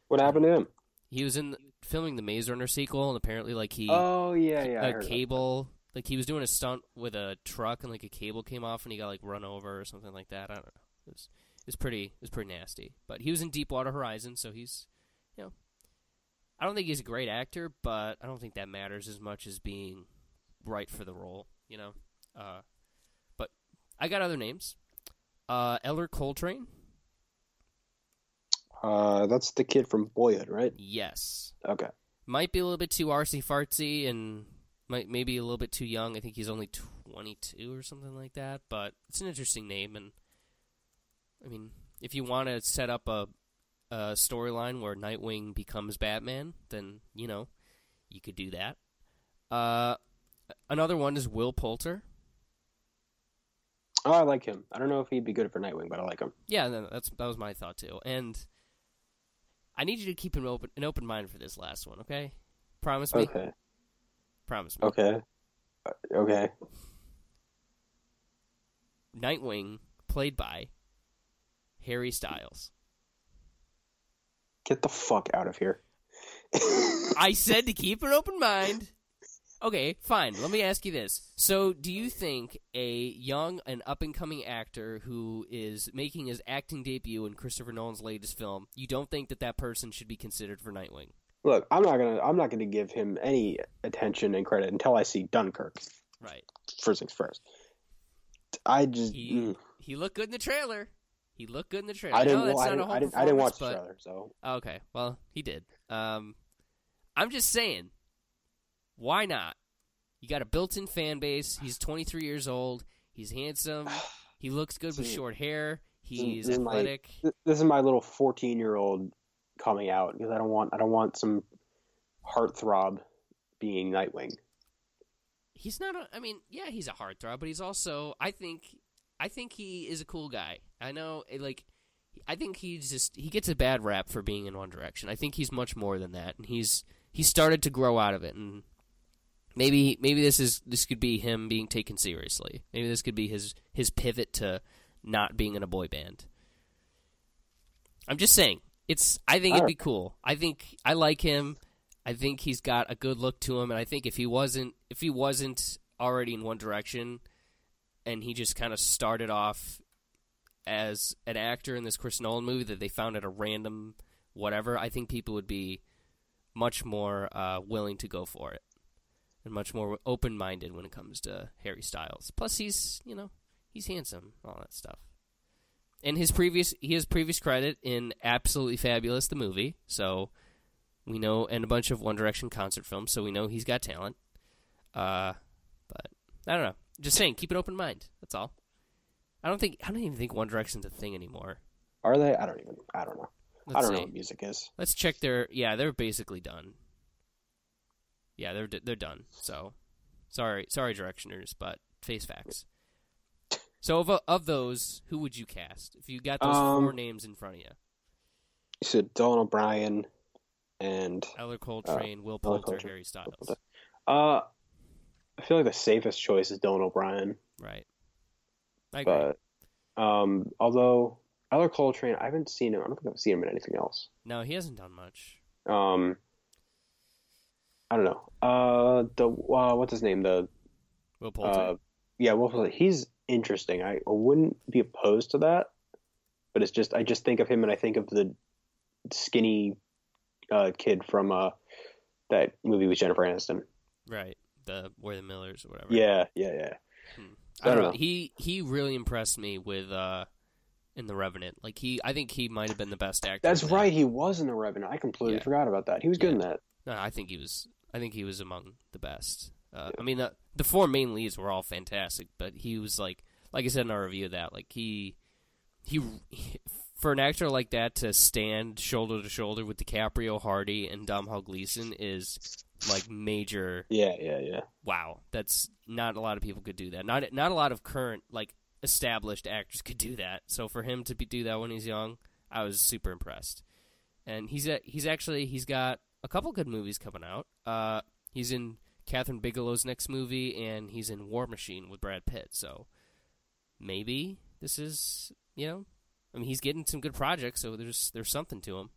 C: What happened to him?
B: He was in the, filming the Maze Runner sequel, and apparently, like he
C: Oh yeah, yeah.
B: A cable like he was doing a stunt with a truck and like a cable came off and he got like run over or something like that. I don't know. It was it was pretty it was pretty nasty. But he was in Deepwater Horizon, so he's you know I don't think he's a great actor, but I don't think that matters as much as being right for the role, you know. Uh but I got other names. Uh Ellar Coltrane?
C: Uh, that's the kid from Boyhood, right?
B: Yes.
C: Okay.
B: might be a little bit too artsy fartsy and might maybe a little bit too young. I think he's only 22 or something like that, but it's an interesting name and I mean, if you want to set up a a storyline where Nightwing becomes Batman, then, you know, you could do that. Uh another one is Will Poulter.
C: Oh, I like him. I don't know if he'd be good for Nightwing, but I like him.
B: Yeah, no, that's that was my thought too. And I need you to keep an open an open mind for this last one, okay? Promise me.
C: Okay.
B: Promise me.
C: Okay. Uh, Okay.
B: Nightwing played by Harry Styles.
C: Get the fuck out of here. [LAUGHS]
B: I said to keep an open mind. Okay, fine. Let me ask you this. So, do you think a young and up and coming actor who is making his acting debut in Christopher Nolan's latest film, you don't think that that person should be considered for Nightwing?
C: Look, I'm not gonna. I'm not gonna give him any attention and credit until I see Dunkirk.
B: Right.
C: First things first. I just.
B: He
C: mm,
B: he looked good in the trailer. He looked good in the trailer.
C: I didn't.
B: know that's
C: I
B: not
C: didn't,
B: a whole
C: I didn't, I didn't watch
B: performance,
C: the trailer, so
B: Okay, well, he did. Um, I'm just saying, why not? You got a built-in fan base. He's 23 years old. He's handsome. He looks good with short hair. He's
C: this is my-
B: athletic.
C: this is my little 14 year old coming out because I don't want. I don't want some heartthrob being Nightwing.
B: He's not. A, I mean, yeah, he's a heartthrob, but he's also. I think. I think he is a cool guy. I know, eh, like, I think he's just he gets a bad rap for being in One Direction. I think he's much more than that, and he's he started to grow out of it, and maybe maybe this is this could be him being taken seriously. Maybe this could be his his pivot to not being in a boy band. I'm just saying, it's. I think it'd be cool. I think I like him. I think he's got a good look to him, and I think if he wasn't if he wasn't already in One Direction, and he just kind of started off as an actor in this Chris Nolan movie that they found at a random whatever, I think people would be much more uh, willing to go for it and much more open minded when it comes to Harry Styles. Plus, he's you know he's handsome, all that stuff. And his previous he has previous credit in Absolutely Fabulous the movie, so we know, and a bunch of One Direction concert films, so we know he's got talent. Uh, but I don't know. Just saying, keep an open mind. That's all. I don't think I don't even think One Direction's a thing anymore.
C: Are they? I don't even. I don't know.
B: Let's
C: I don't
B: see.
C: know what music is.
B: Let's check their. Yeah, they're basically done. Yeah, they're they're done. So, sorry, sorry, directioners, but face facts. So of of those, who would you cast if you got those
C: Um,
B: four names in front of you?
C: You said Dylan O'Brien and
B: Ellar Coltrane, Will
C: Eller
B: Poulter, Harry Styles.
C: Uh, I feel like the safest choice is Don O'Brien,
B: Right. I agree.
C: but um, although Ellar Coltrane, I haven't seen him. I don't think I've seen him in anything else.
B: no, he hasn't done much.
C: Um, I don't know. Uh, the uh, what's his name? The
B: Will Poulter.
C: uh, yeah, well, he's interesting. I wouldn't be opposed to that, but it's just I just think of him and I think of the skinny uh, kid from uh, that movie with Jennifer Aniston.
B: right. The We're the Millers or whatever.
C: Yeah, yeah, yeah.
B: I don't
C: I don't
B: know.
C: know.
B: He he really impressed me with uh in the Revenant. Like he, I think he might have been the best actor.
C: That's
B: in that.
C: right. He was in the Revenant. I completely
B: Yeah.
C: forgot about that. He was good
B: Yeah.
C: in that.
B: No, I think he was. I think he was among the best. Uh, I mean, the, the four main leads were all fantastic, but he was like, like I said in our review of that, like he, he, for an actor like that to stand shoulder to shoulder with DiCaprio, Hardy, and Domhnall Gleeson is like major.
C: Yeah, yeah, yeah.
B: Wow, that's not a lot of people could do that. Not not a lot of current like established actors could do that. So for him to be, do that when he's young, I was super impressed. And he's a, he's actually he's got a couple good movies coming out. Uh, he's in Kathryn Bigelow's next movie, and he's in War Machine with Brad Pitt. So maybe this is you know, I mean he's getting some good projects, so there's there's something to him.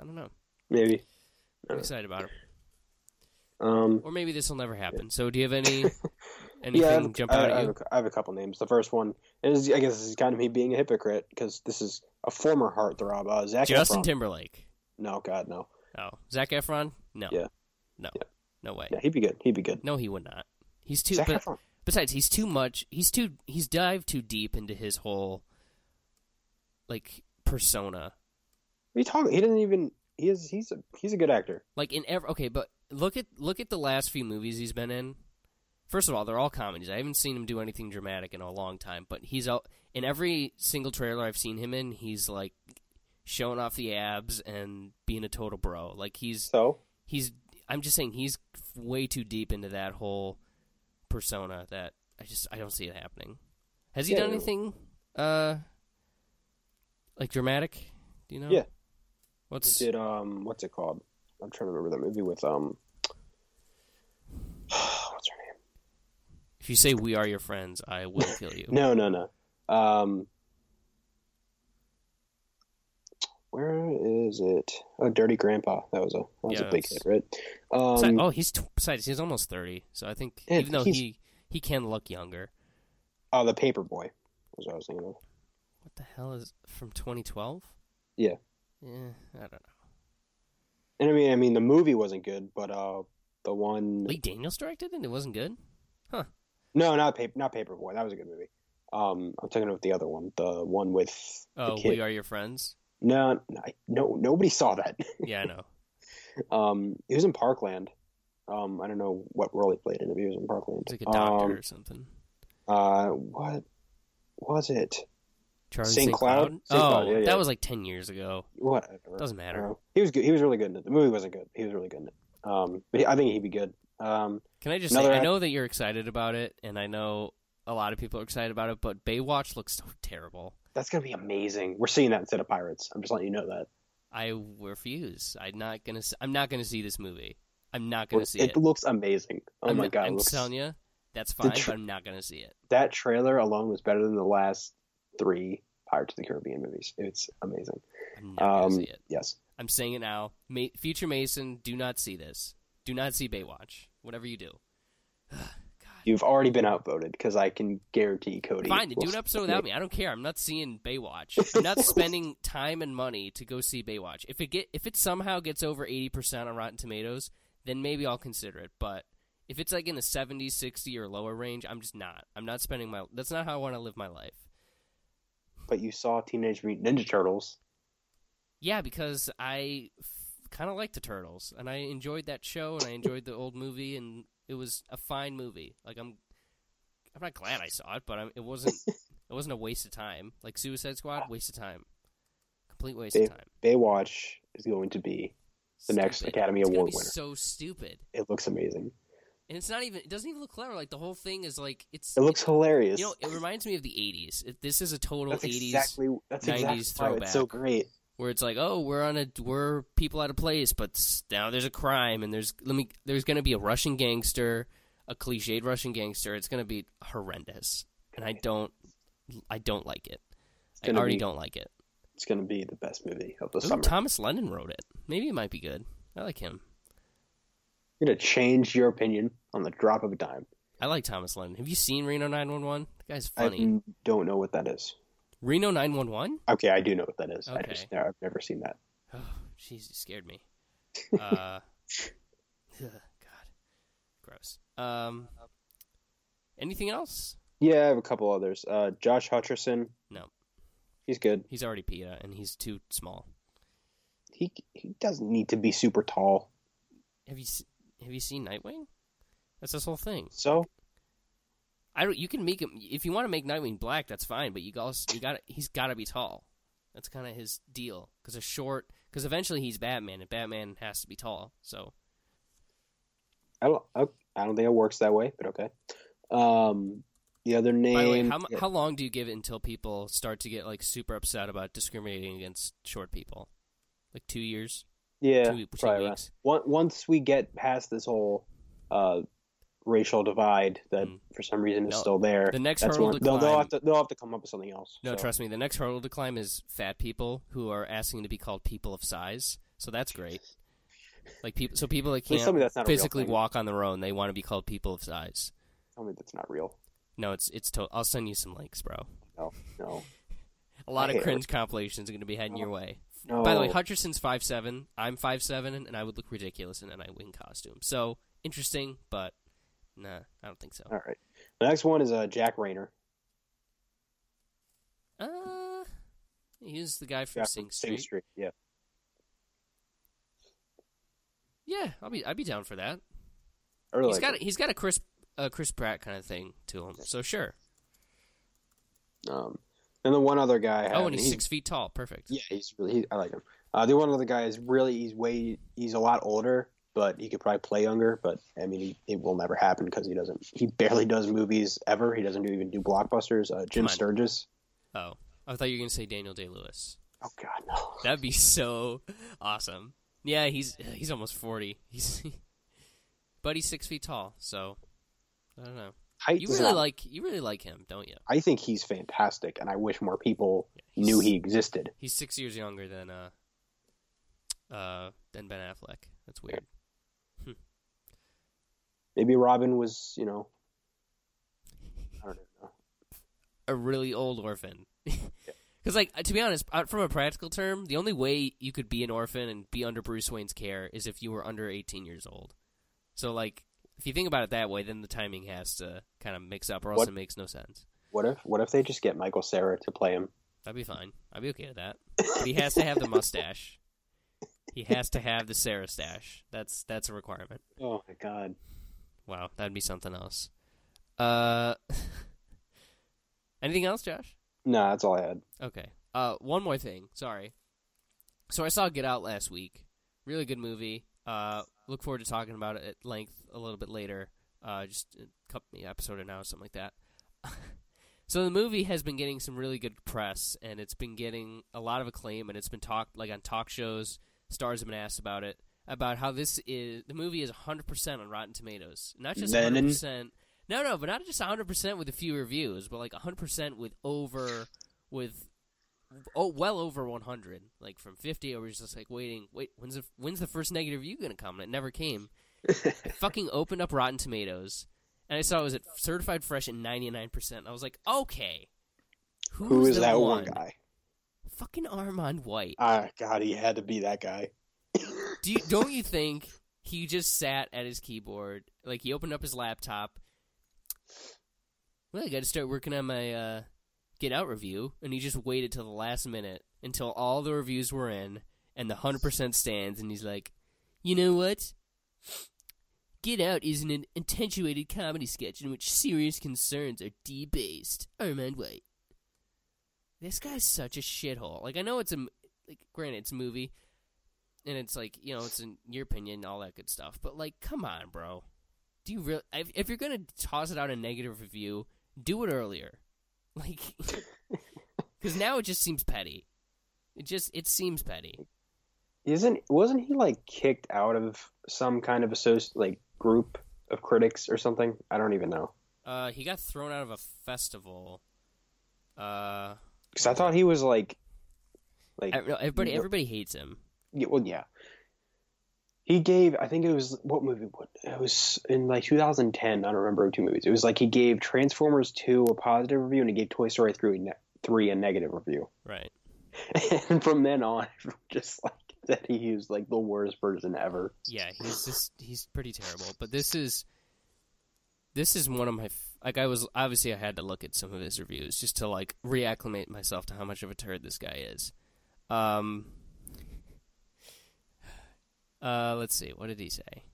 B: I don't know.
C: Maybe.
B: I'm excited about him.
C: Um,
B: Or maybe this will never happen. So do you have any [LAUGHS] anything
C: yeah, I have, a-
B: jump out
C: I
B: at
C: have
B: you?
C: a- I have a couple names. The first one is, I guess, this is kind of me being a hypocrite because this is a former heartthrob. Uh, Zac
B: Justin
C: Efron.
B: Timberlake.
C: no, God, no.
B: Oh, Zac Efron? No.
C: Yeah.
B: No.
C: Yeah.
B: No way.
C: Yeah, he'd be good. He'd be good.
B: No, he would not. He's too.
C: Zac
B: But
C: Efron.
B: besides, he's too much. He's too. He's dived too deep into his whole, like persona.
C: What are you talking? He didn't even. he is he's a he's a good actor.
B: Like in every okay, but look at look at the last few movies he's been in. First of all, they're all comedies. I haven't seen him do anything dramatic in a long time, but he's out in every single trailer I've seen him in. He's like showing off the abs and being a total bro. Like he's
C: So
B: he's. I'm just saying he's way too deep into that whole persona that I just I don't see it happening. Has he
C: Yeah.
B: done anything uh like dramatic? Do you know?
C: Yeah.
B: What's
C: he did um what's it called? I'm trying to remember that movie with um [SIGHS] what's her name?
B: if you say we are your friends, I will kill you. [LAUGHS]
C: No, no, no. Um where is it? Oh, Dirty Grandpa. That was a that was
B: Yeah,
C: a big hit, right? Um,
B: oh, he's t- besides he's almost thirty, so I think even though he he can look younger.
C: oh, the Paper Boy was what I was thinking of.
B: What the hell is from 2012?
C: Yeah.
B: Yeah, I don't know.
C: And I mean, I mean, the movie wasn't good, but uh, the one
B: Lee Daniels directed and It wasn't good. Huh?
C: No, not paper, not Paperboy. That was a good movie. Um, I'm talking about the other one, the one with
B: Oh,
C: the kid.
B: we are your friends.
C: No, no, no, nobody saw that. [LAUGHS]
B: Yeah, I know.
C: um, he was in Parkland. Um, I don't know what role he played in it. He was in Parkland.
B: It's like a doctor
C: Um,
B: or something.
C: uh, what was it?
B: Charlie
C: St.
B: St.
C: Cloud?
B: Cloud.
C: St.
B: Oh,
C: Cloud, yeah, yeah.
B: that was like 10 years ago.
C: Whatever.
B: Doesn't matter.
C: Uh, he was good. He was really good in it. The movie wasn't good. He was really good in it. Um, but he, I think he'd be good. Um,
B: Can I just say, I know that you're excited about it, and I know a lot of people are excited about it, but Baywatch looks so terrible.
C: That's gonna be amazing. We're seeing that instead of Pirates. I'm just letting you know that.
B: I refuse. I'm not gonna. I'm not gonna see this movie. I'm not gonna see
C: it,
B: it.
C: looks amazing. Oh
B: I'm,
C: my god!
B: I'm
C: looks-
B: telling you, that's fine,
C: tr-
B: but I'm not gonna see it.
C: that trailer alone was better than the last three Pirates of the Caribbean movies. It's amazing.
B: I'm not gonna
C: Um,
B: see it.
C: yes,
B: I'm saying it now. Ma- Future Mason, do not see this. Do not see Baywatch. Whatever you do. [SIGHS] [SIGHS] [SIGHS]
C: you've already been outvoted because I can guarantee Cody.
B: Fine, do an episode without me. I don't care. I'm not seeing Baywatch. [LAUGHS] I'm not spending time and money to go see Baywatch. If it get if it somehow gets over 80% on Rotten Tomatoes, then maybe I'll consider it. But if it's like in the 70, 60 or lower range, I'm just not. I'm not spending my That's not how I want to live my life.
C: But you saw Teenage Mutant Ninja Turtles.
B: Yeah, because I f- kind of like the Turtles, and I enjoyed that show, and I enjoyed the old movie, and it was a fine movie. Like I'm, I'm not glad I saw it, but I'm, it wasn't. [LAUGHS] it wasn't a waste of time. Like Suicide Squad, waste of time, complete waste
C: They-
B: of time.
C: Baywatch is going to be. the next Academy
B: It's
C: Award winner.
B: So stupid,
C: It looks amazing.
B: and it's not even. It doesn't even look clever. Like the whole thing is like it's.
C: It looks hilarious.
B: You know, it reminds me of the '80s. It, this is a total
C: that's
B: '80s
C: exactly that's
B: 90s
C: exactly why it's so great.
B: Where it's like, oh, we're on a we're people out of place, but now there's a crime, and there's let me there's going to be a Russian gangster, a cliched Russian gangster. It's going to be horrendous, and I don't I don't like it. I already
C: be-
B: don't like it.
C: It's going to be the best movie of the
B: Ooh,
C: summer.
B: Thomas Lennon wrote it. Maybe it might be good. I like him.
C: You're going to change your opinion on the drop of a dime.
B: I like Thomas Lennon. Have you seen Reno 911? The guy's funny.
C: I don't know what that is.
B: Reno 911?
C: Okay, I do know what that is. I
B: Okay.
C: just I've never seen that. [SIGHS]
B: Oh, jeez, you scared me. [LAUGHS] Uh, ugh, God, gross. Um, anything else?
C: Yeah, I have a couple others. Uh, Josh Hutcherson.
B: No.
C: he's good.
B: He's already Peeta, and he's too small.
C: He he doesn't need to be super tall.
B: Have you have you seen Nightwing? That's this whole thing.
C: So
B: I don't. You can make him if you want to make Nightwing black. That's fine, but you also you got he's got to be tall. That's kind of his deal because a short because eventually he's Batman, and Batman has to be tall. So
C: I don't I, don't think it works that way, but okay. Um, the other name.
B: by the way, how mu- how long do you give it until people start to get like super upset about discriminating against short people? Like two years,
C: yeah,
B: two, two
C: probably around.
B: weeks.
C: Once once we get past this whole uh, racial divide that
B: Mm.
C: for some reason is
B: No,
C: still there,
B: the next
C: that's
B: hurdle
C: when
B: to
C: they'll, they'll have to they'll have to come up with something else.
B: No,
C: So,
B: trust me. The next hurdle to climb is fat people who are asking to be called people of size. So that's great. Like people, so people that can't physically walk on their own, they want to be called people of size.
C: Tell me that's not real.
B: No, it's it's. To- I'll send you some links, bro.
C: No, no, [LAUGHS]
B: A lot
C: I
B: of cringe compilations are going to be heading your way.
C: no.
B: By the way, Hutcherson's five seven. I'm five seven, and I would look ridiculous in a Nightwing costume. So interesting, but nah, I don't think so.
C: All right. The next one is uh, Jack Reynor.
B: Uh, he's the guy from
C: Yeah,
B: Sing Street.
C: Sing Street. Yeah.
B: Yeah, I'll be I'd be down for that.
C: Really
B: He's
C: like
B: got a, he's got a Chris a Chris Pratt kind of thing to him. So sure.
C: Um, and the one other guy. I
B: Oh, and he's six feet tall. Perfect.
C: Yeah, he's really. He, I like him. Uh, the one other guy is really. He's way. He's a lot older, but he could probably play younger. But I mean, he, it will never happen because he doesn't. He barely does movies ever. He doesn't do, even do blockbusters. Uh, Jim. Sturgis.
B: Oh, I thought you were gonna say Daniel Day Lewis.
C: Oh God, no. [LAUGHS]
B: That'd be so awesome. Yeah, he's he's almost forty. He's [LAUGHS] but he's six feet tall. So I don't know.
C: Height
B: You really
C: not-
B: like you really like him, don't you?
C: I think he's fantastic, and I wish more people
B: he's-
C: knew he existed.
B: He's six years younger than uh uh than Ben Affleck. That's weird.
C: Maybe Robin was, you know, I don't know.
B: a really old orphan. [LAUGHS] Because, like, to be honest, from a practical term, the only way you could be an orphan and be under Bruce Wayne's care is if you were under 18 years old. So, like, if you think about it that way, then the timing has to kind of mix up, or else
C: What-
B: it makes no sense.
C: What if what if they just get Michael Cera to play him?
B: That'd be fine. I'd be okay with that. But he has to have the mustache. He has to have the Cera stash. That's that's a requirement.
C: Oh my God.
B: Wow, that'd be something else. Uh, [LAUGHS] anything else, Josh?
C: No, that's all I had.
B: Okay. Uh, one more thing. Sorry. So I saw Get Out last week. Really good movie. Uh, look forward to talking about it at length a little bit later. Uh, just a couple episode or now, or something like that. [LAUGHS] so the movie has been getting some really good press, and it's been getting a lot of acclaim, and it's been talked like on talk shows. Stars have been asked about it, about how this is the movie is 100% on Rotten Tomatoes, not just
C: Venom?
B: 100%. No, no, but not just 100% with a few reviews, but like 100% with over with oh well over 100 like from 50 i was just like waiting wait when's the when's the first negative review gonna come and it never came i [LAUGHS] fucking opened up rotten tomatoes and i saw it was at certified fresh at 99% i was like okay who's
C: Who is that
B: one?
C: one guy?
B: fucking armond white
C: Ah, God, he had to be that guy.
B: Do you don't you think he just sat at his keyboard? Like he opened up his laptop. Well i gotta start working on my uh get out review. And he just waited till the last minute until all the reviews were in and the 100% stands. And he's like you know what? Get out is an attenuated comedy sketch in which serious concerns are debased. Armond white. This guy's such a shithole. Like i know it's a like granted it's a movie and it's like you know it's in your opinion all that good stuff. But like come on bro. Do you really if, if you're gonna toss it out a negative review do it earlier. [LAUGHS] Like [LAUGHS] because now it just seems petty. It just it seems petty.
C: Isn't wasn't he like kicked out of some kind of associ- like group of critics or something? I don't even know.
B: uh he got thrown out of a festival. Uh
C: Because I thought he was like, like
B: everybody everybody hates him
C: yeah, well, yeah. He gave, I think it was what movie? What it was in like 2010. I don't remember two movies. It was like he gave Transformers 2 a positive review and he gave Toy Story 3 a, ne- 3 a negative review.
B: right [LAUGHS]
C: And from then on, [LAUGHS] just like that, he was like the worst person ever.
B: yeah he's just he's pretty terrible but this is this is one of my like i was obviously i had to look at some of his reviews just to like reacclimate myself to how much of a turd this guy is um uh let's see what did he say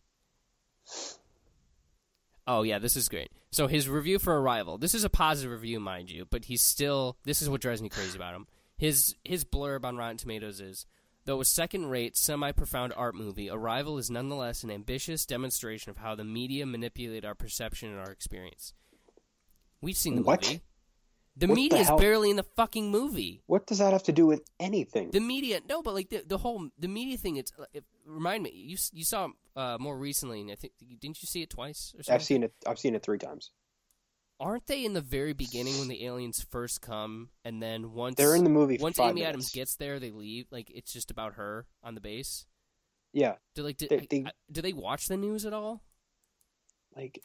B: oh yeah this is great so his review for arrival this is a positive review mind you but he's still this is what drives me crazy about him his his blurb on rotten tomatoes is Though a second rate, semi profound art movie, Arrival is nonetheless an ambitious demonstration of how the media manipulate our perception and our experience. We've seen the
C: What?
B: movie. The
C: What the
B: media is barely in the fucking movie.
C: What does that have to do with anything?
B: The media, no, but like the the whole the media thing. It's it, remind me. You you saw uh, more recently, and I think didn't you see it twice or something?
C: I've seen it. I've seen it three times.
B: Aren't they in the very beginning when the aliens first come, and then once
C: They're in the movie.
B: Once Amy
C: minutes.
B: Adams gets there, they leave. Like it's just about her on the base.
C: yeah,
B: Do like did,
C: They- they-
B: I- do they watch the news at all?
C: like,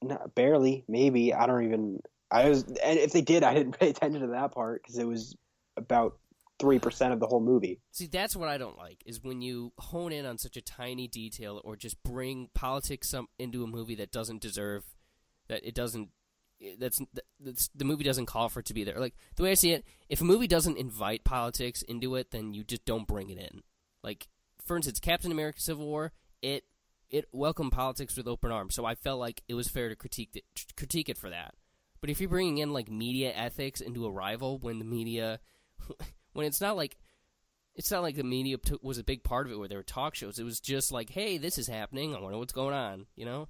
C: not barely, maybe. I don't even. I was, and if they did, I didn't [LAUGHS] pay attention to that part because it was about three percent of the whole movie.
B: See, that's what I don't like is when you hone in on such a tiny detail or just bring politics some, into a movie that doesn't deserve that it doesn't that's, that's the movie doesn't call for it to be there. Like the way I see it, if a movie doesn't invite politics into it, then you just don't bring it in. Like for instance, Captain America: Civil War, it it welcomed politics with open arms. So I felt like it was fair to critique it, critique it for that. But if you're bringing in like media ethics into Arrival when the media, [LAUGHS] when it's not like, it's not like the media t- was a big part of it where there were talk shows. It was just like, hey, this is happening. I wonder what's going on. You know?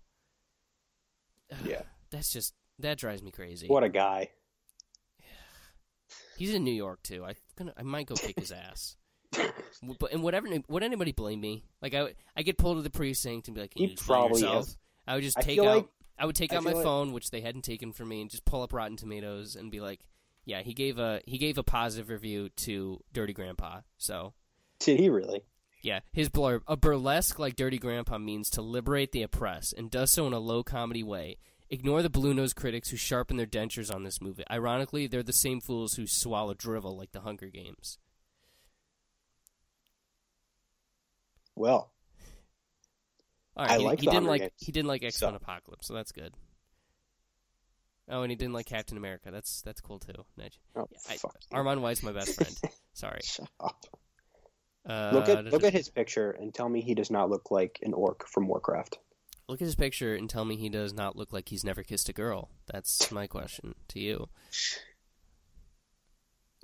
B: [SIGHS]
C: Yeah.
B: That's just that drives me crazy.
C: What a guy. [SIGHS]
B: He's in New York too. I gonna I might go kick his [LAUGHS] ass. But and whatever would anybody blame me? Like I I get pulled to the precinct and be like,
C: He probably
B: yourself?
C: is.
B: I would just take out
C: like-
B: I would take
C: I
B: out my
C: like-
B: phone, which they hadn't taken from me, and just pull up Rotten Tomatoes and be like, Yeah, he gave a he gave a positive review to Dirty Grandpa. So
C: Did he really?
B: yeah, his blurb a burlesque like Dirty Grandpa means to liberate the oppressed and does so in a low comedy way. Ignore the blue nosed critics who sharpen their dentures on this movie. Ironically, they're the same fools who swallow drivel like the Hunger Games.
C: Well,
B: All right,
C: I
B: he,
C: like
B: he didn't like
C: Games,
B: he didn't like X Men
C: so-
B: Apocalypse, so that's good. Oh, and he didn't like Captain America. That's that's cool too. Nudge.
C: oh,
B: I,
C: fuck you.
B: Armond White's my best friend. [LAUGHS] Sorry.
C: Shut up.
B: Uh,
C: Look at look at his picture and tell me he does not look like an orc from Warcraft.
B: look at his picture and tell me he does not look like he's never kissed a girl. That's my question to you.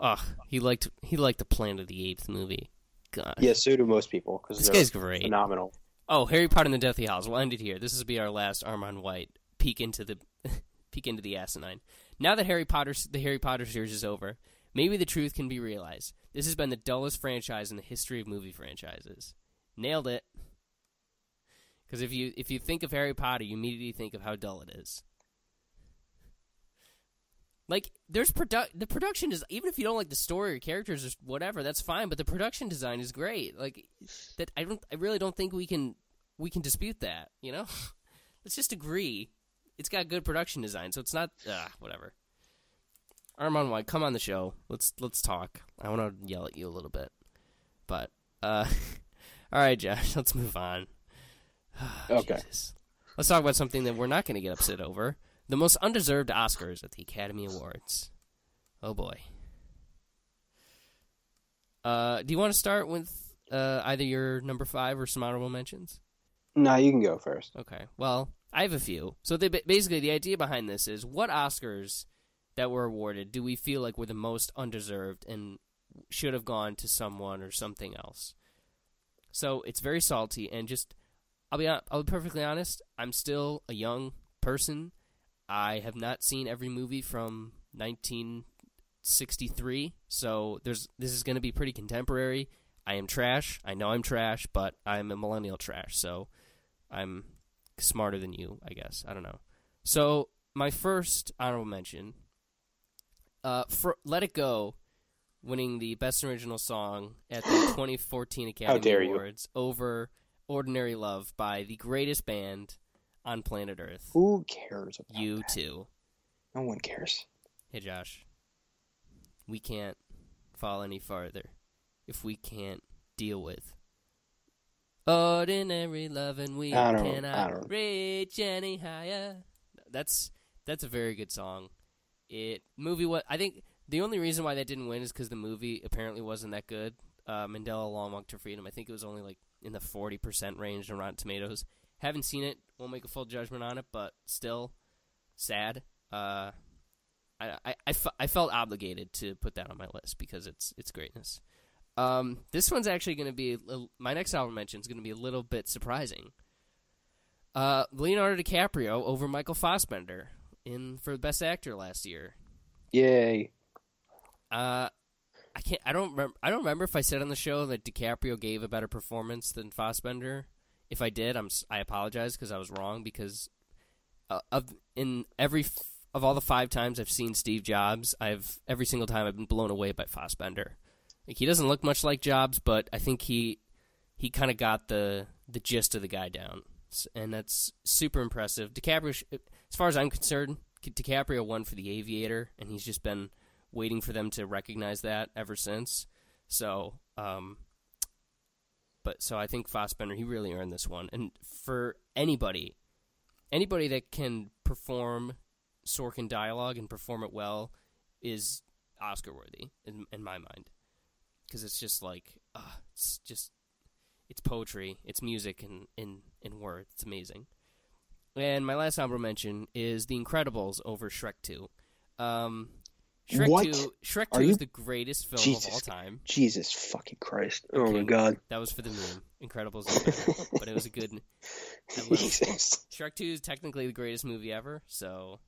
B: Ugh, he liked he liked the Planet of the Apes movie. God,
C: Yeah, so do most people because
B: this guy's great.
C: phenomenal.
B: Oh, Harry Potter and the Deathly Hallows. We'll end it here. This will be our last Armond White peek into the [LAUGHS] peek into the asinine. Now that Harry Potter the Harry Potter series is over, maybe the truth can be realized. This has been the dullest franchise in the history of movie franchises. Nailed it. Because if you if you think of Harry Potter, you immediately think of how dull it is. Like there's produ- the production is even if you don't like the story or characters or whatever, that's fine. But the production design is great. Like that, I don't, I really don't think we can we can dispute that. You know, [LAUGHS] let's just agree it's got good production design. So it's not ah whatever. Armond White, come on the show. Let's let's talk. I want to yell at you a little bit, but uh, [LAUGHS] all right, Josh. [LAUGHS] Let's move on. [SIGHS]
C: Okay.
B: Jesus. Let's talk about something that we're not going to get upset over. The most undeserved Oscars at the Academy Awards. Oh boy. Uh, do you want to start with uh, either your number five or some honorable mentions?
C: No, you can go first.
B: Okay. Well, I have a few. So they, basically, the idea behind this is what Oscars that were awarded do we feel like were the most undeserved and should have gone to someone or something else? So it's very salty, and just I'll be I'll be perfectly honest. I'm still a young person. I have not seen every movie from 1963, so there's this is going to be pretty contemporary. I am trash. I know I'm trash, but I'm a millennial trash, so I'm smarter than you, I guess. I don't know. So my first honorable mention, uh, for "Let It Go," winning the best original song at the [GASPS] 2014 Academy
C: dare you.
B: Awards over "Ordinary Love" by the greatest band on planet Earth.
C: Who cares about
B: You
C: that?
B: too.
C: No one cares.
B: Hey Josh, we can't fall any farther if we can't deal with ordinary love, and we
C: I
B: cannot reach any higher. That's that's a very good song. It movie what I think the only reason why that didn't win is because the movie apparently wasn't that good. Uh, Mandela: Long Walk to Freedom. I think it was only like in the forty percent range on Rotten Tomatoes. Haven't seen it. Won't make a full judgment on it, but still sad. Uh, I, I, I, fe- I felt obligated to put that on my list because it's it's greatness. Um, this one's actually going to be my next album mention is going to be a little bit surprising. Uh, Leonardo DiCaprio over Michael Fassbender in for Best Actor last year.
C: Yay.
B: Uh, I can't. I don't. Rem- I don't remember if I said on the show that DiCaprio gave a better performance than Fassbender. If I did, I'm. I apologize because I was wrong. Because uh, of in every of all the five times I've seen Steve Jobs, I've every single time I've been blown away by Fassbender. Like he doesn't look much like Jobs, but I think he he kind of got the the gist of the guy down, and that's super impressive. DiCaprio, as far as I'm concerned, DiCaprio won for The Aviator, and he's just been waiting for them to recognize that ever since. So, um, but so I think Fassbender he really earned this one, and for anybody, anybody that can perform Sorkin dialogue and perform it well is Oscar worthy in, in my mind, because it's just like uh, it's just It's poetry. It's music and in in words. It's amazing. And my last honorable mention is The Incredibles over Shrek Two. Um, Shrek
C: What?
B: Two. Shrek Two
C: you-
B: is the greatest film
C: Jesus.
B: of all time.
C: Jesus fucking Christ! Oh my God!
B: That was for the meme. Incredibles, but it was a good. [LAUGHS]
C: Jesus!
B: Shrek Two is technically the greatest movie ever. So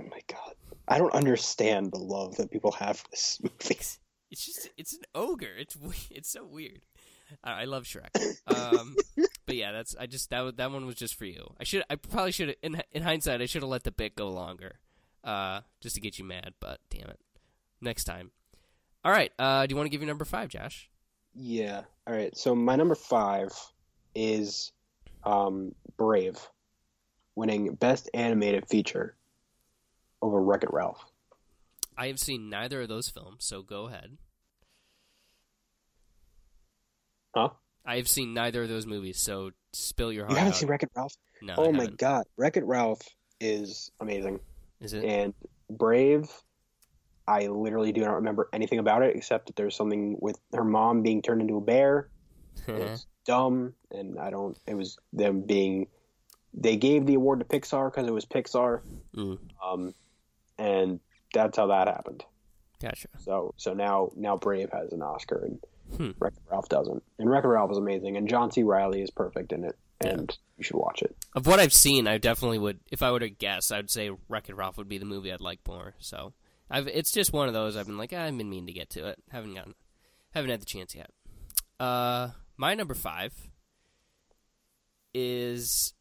C: Oh my God! I don't understand the love that people have for this movie. [LAUGHS]
B: it's just it's an ogre. It's it's so weird. I, I love Shrek. Um, [LAUGHS] but yeah, that's I just that that one was just for you. I should I probably should in in hindsight I should have let the bit go longer, uh, just to get you mad. But damn it, next time. All right. Uh, do you want to give your number five, Josh?
C: Yeah. All right. So my number five is um, Brave, winning Best Animated Feature over Wreck It Ralph.
B: I have seen neither of those films, so go ahead.
C: Huh?
B: I have seen neither of those movies, so spill your heart.
C: You haven't
B: out.
C: seen Wreck It Ralph?
B: no,
C: oh my. God! Wreck It Ralph is amazing,
B: Is it?
C: and Brave. I literally do not remember anything about it except that there's something with her mom being turned into a bear. It's dumb, and I don't. It was them being. They gave the award to Pixar because it was Pixar,
B: Mm,
C: um, and that's how that happened.
B: gotcha.
C: So so now now Brave has an Oscar and
B: Hmm.
C: Wreck It Ralph doesn't. And Wreck It Ralph is amazing, and John C. Reilly is perfect in it, and you should watch it.
B: Of what I've seen, I definitely would. If I were to guess, I'd say Wreck-It Ralph would be the movie I'd like more. So, I've it's just one of those. I've been like, "Ah, I've been meaning to get to it. Haven't gotten, haven't had the chance yet. Uh, my number five is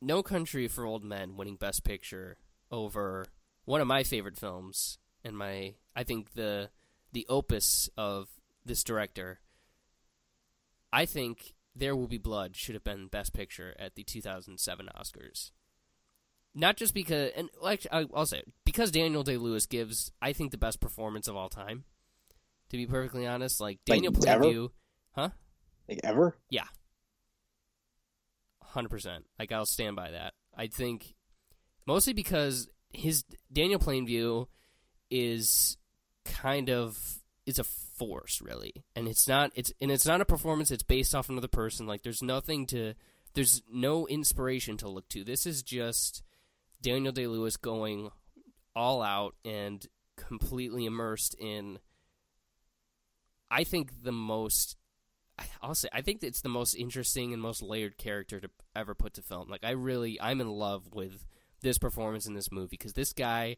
B: No Country for Old Men winning Best Picture over one of my favorite films and my I think the the opus of this director. I think There Will Be Blood should have been Best Picture at the 2007 Oscars. Not just because, and actually, I- I'll say because Daniel Day Lewis gives, I think, the best performance of all time. To be perfectly honest, like
C: Like,
B: Daniel
C: ever?
B: Plainview, huh?
C: Like ever?
B: Yeah, hundred percent. Like I'll stand by that. I think mostly because his Daniel Plainview is kind of is a force really, and it's not it's and it's not a performance. It's based off another person. Like there's nothing to there's no inspiration to look to. This is just Daniel Day Lewis going all out and completely immersed in. I think the most I'll say I think it's the most interesting and most layered character to ever put to film. Like I really I'm in love with this performance in this movie because this guy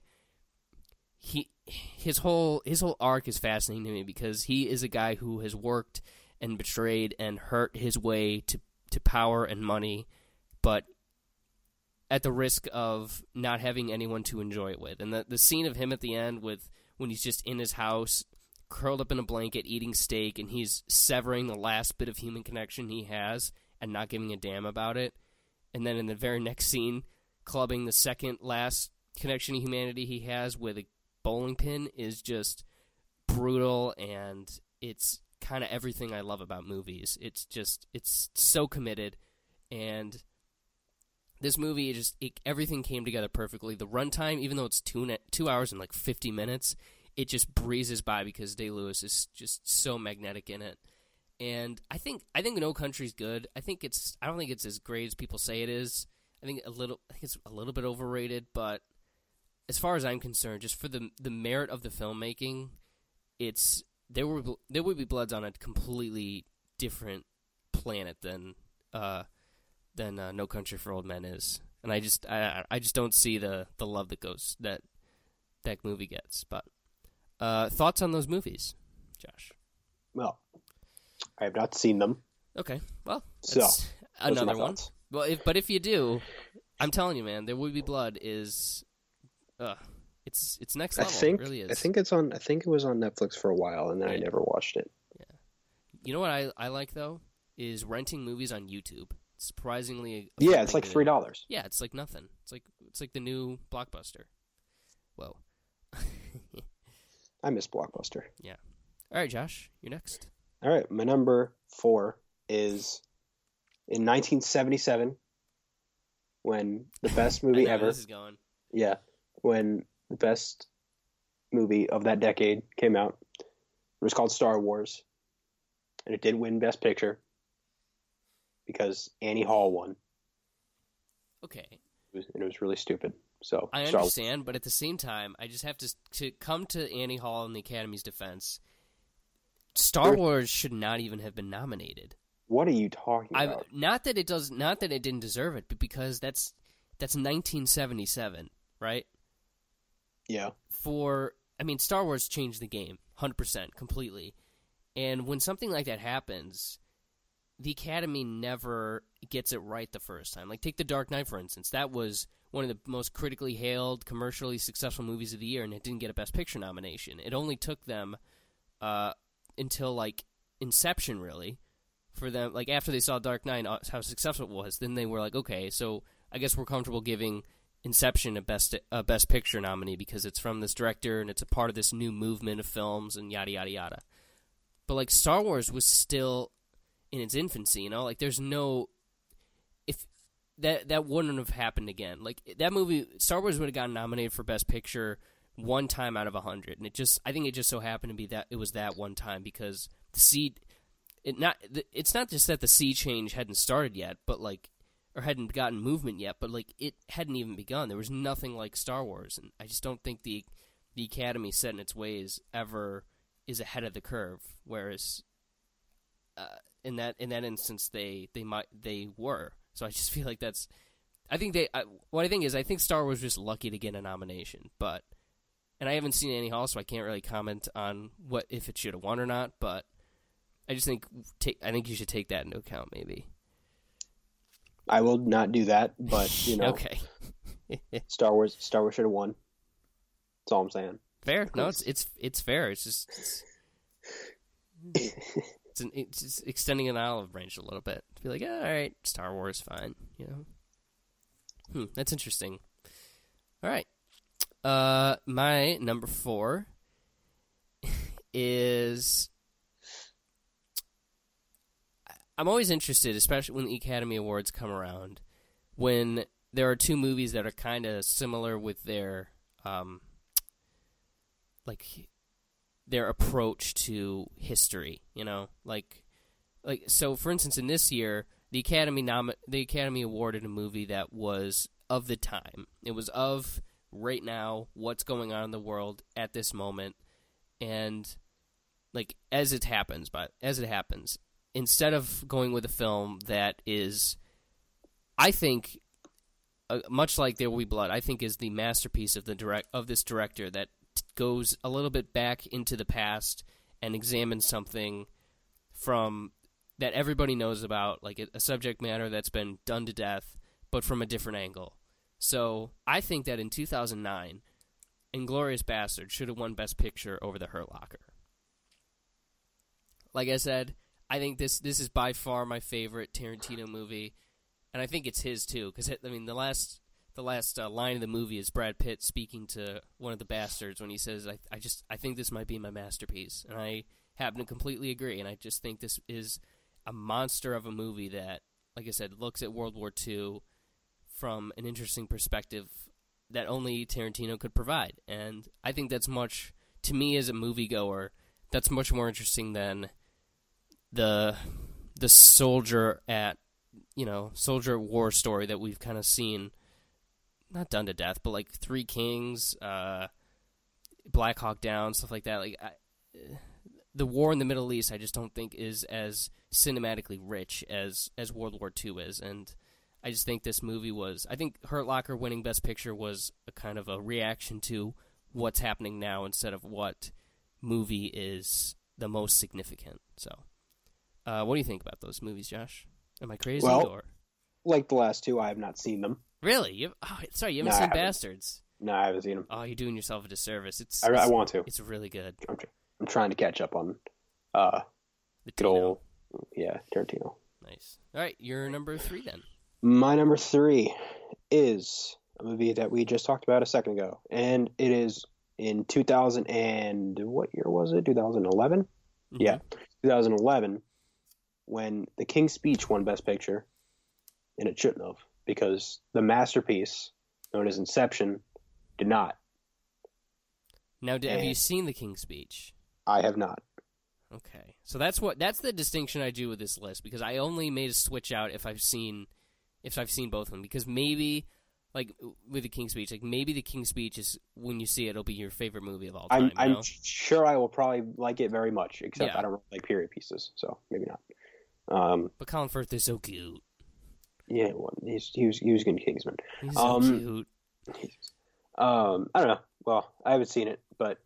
B: he his whole his whole arc is fascinating to me because he is a guy who has worked and betrayed and hurt his way to to power and money but at the risk of not having anyone to enjoy it with. And the the scene of him at the end with when he's just in his house curled up in a blanket eating steak and he's severing the last bit of human connection he has and not giving a damn about it and then in the very next scene clubbing the second last connection to humanity he has with a bowling pin is just brutal and it's kind of everything I love about movies it's just it's so committed and this movie it just it, everything came together perfectly the runtime even though it's two, two hours and like 50 minutes it just breezes by because Day Lewis is just so magnetic in it. And I think I think No Country's good. I think it's I don't think it's as great as people say it is. I think a little I think it's a little bit overrated, but as far as I'm concerned, just for the the merit of the filmmaking, it's there would there would be Bloods on a completely different planet than uh than uh, No Country for Old Men is. And I just I I just don't see the the love that goes that that movie gets. But uh, thoughts on those movies, Josh?
C: Well, I have not seen them.
B: Okay, well,
C: So,
B: another one.
C: thoughts.
B: Well, if, but if you do, I'm telling you, man, there will be blood. Is, uh, it's it's next
C: I think
B: it really is.
C: I think it's on. I think it was on Netflix for a while, and then I never watched it. Yeah.
B: You know what I I like though is renting movies on YouTube. It's surprisingly,
C: Yeah, it's like three dollars.
B: Yeah, it's like nothing. It's like it's like the new blockbuster. Whoa. [LAUGHS]
C: I miss Blockbuster. Yeah.
B: All right, Josh, you're next.
C: All right, my number four is in 1977 when the best [LAUGHS] movie ever.
B: This is going.
C: Yeah, when the best movie of that decade came out. It was called Star Wars. and it did win Best Picture because Annie Hall won,
B: Okay,
C: It was- and it was really stupid. So
B: I understand, but at the same time, I just have to to come to Annie Hall and the Academy's defense. Star Wars should not even have been nominated.
C: What are you talking
B: I
C: about?
B: not that it does not that it didn't deserve it, but because that's that's 1977, right?
C: Yeah,
B: For I mean, Star Wars changed the game 100% completely. And when something like that happens, the Academy never gets it right the first time. Like take The Dark Knight for instance. That was one of the most critically hailed, commercially successful movies of the year and it didn't get a best picture nomination. It only took them uh, until like Inception really for them like after they saw Dark Knight uh, how successful it was, then they were like, okay, so I guess we're comfortable giving Inception a best a best picture nominee because it's from this director and it's a part of this new movement of films and yada yada yada. But like Star Wars was still in its infancy, you know, like there's no if that that wouldn't have happened again. Like that movie Star Wars would have gotten nominated for best picture one time out of a hundred, and it just I think it just so happened to be that it was that one time because the seed it not it's not just that the sea change hadn't started yet, but like or hadn't gotten movement yet, but like it hadn't even begun. There was nothing like Star Wars, and I just don't think the the Academy set in its ways ever is ahead of the curve. Whereas uh, in that in that instance, they they might they were. So I just [LAUGHS] feel like that's. I think they. I, what I think is, I think Star Wars was just lucky to get a nomination, but and I haven't seen Annie Hall, so I can't really comment on what if it should have won or not. But I just think take. I think you should take that into account, maybe.
C: I will not do that, but you [LAUGHS] know,
B: Okay. [LAUGHS]
C: Star Wars, Star Wars should have won. That's all I'm saying.
B: Fair. No, it's it's it's fair. It's just it's, [LAUGHS] it's, an, it's just extending an olive branch a little bit to be like, "Yeah, all right, Star Wars, fine. You know. Hmm, that's interesting. All right. Uh, my number four is. I'm always interested, especially when the Academy Awards come around, when there are two movies that are kind of similar with their um, like their approach to history. You know, like like so. For instance, in this year, the Academy nom- the Academy awarded a movie that was of the time. It was of right now, what's going on in the world at this moment, and like as it happens, but as it happens, instead of going with a film that is, I think, uh, much like There Will Be Blood, I think is the masterpiece of the direct of this director that t- goes a little bit back into the past and examines something from that everybody knows about, like a, a subject matter that's been done to death, but from a different angle. So I think that in 2009, Inglorious Bastard should have won Best Picture over The Hurt Locker. Like I said, I think this this is by far my favorite Tarantino movie, and I think it's his too. Because I mean, the last the last uh, line of the movie is Brad Pitt speaking to one of the bastards when he says, "I I just I think this might be my masterpiece," and I happen to completely agree. And I just think this is a monster of a movie that, like I said, looks at World War II from an interesting perspective that only Tarantino could provide. And I think that's much to me as a moviegoer, that's much more interesting than the the soldier at you know soldier at war story that we've kind of seen not done to death but like three kings uh black hawk down stuff like that like I, the war in the middle east i just don't think is as cinematically rich as as world war ii is and i just think this movie was i think hurt locker winning best picture was a kind of a reaction to what's happening now instead of what movie is the most significant so uh, what do you think about those movies, Josh? Am I crazy
C: Well-
B: or
C: Like the last two, I have not seen them.
B: really? You oh, sorry, you haven't
C: No,
B: seen
C: haven't.
B: Bastards.
C: No, I haven't seen them.
B: Oh, you're doing yourself a disservice. It's
C: I, I want to.
B: it's really good.
C: I'm, I'm trying to catch up on uh,
B: The
C: good old, yeah, Tarantino.
B: nice. All right, you're number three then.
C: My number three is a movie that we just talked about a second ago, and it is in 2000 and what year was it? 2011.
B: Mhm.
C: Yeah, 2011, when The King's Speech won Best Picture, and it shouldn't have because the masterpiece known as Inception did not.
B: Now, d have you seen The King's Speech?
C: I have not.
B: Okay, so that's what that's the distinction I do with this list because I only made a switch out if I've seen if I've seen both of them because maybe like with the King's Speech, like maybe the King's Speech is when you see it, it'll be your favorite movie of all time.
C: I'm I'm sure I will probably like it very much, except
B: Yeah.
C: I don't really like period pieces, so maybe not. Um,
B: But Colin Firth is so cute.
C: yeah, well, he's, he was he was good in Kingsman.
B: He's so
C: Um,
B: cute.
C: Um, I don't know. Well, I haven't seen it, but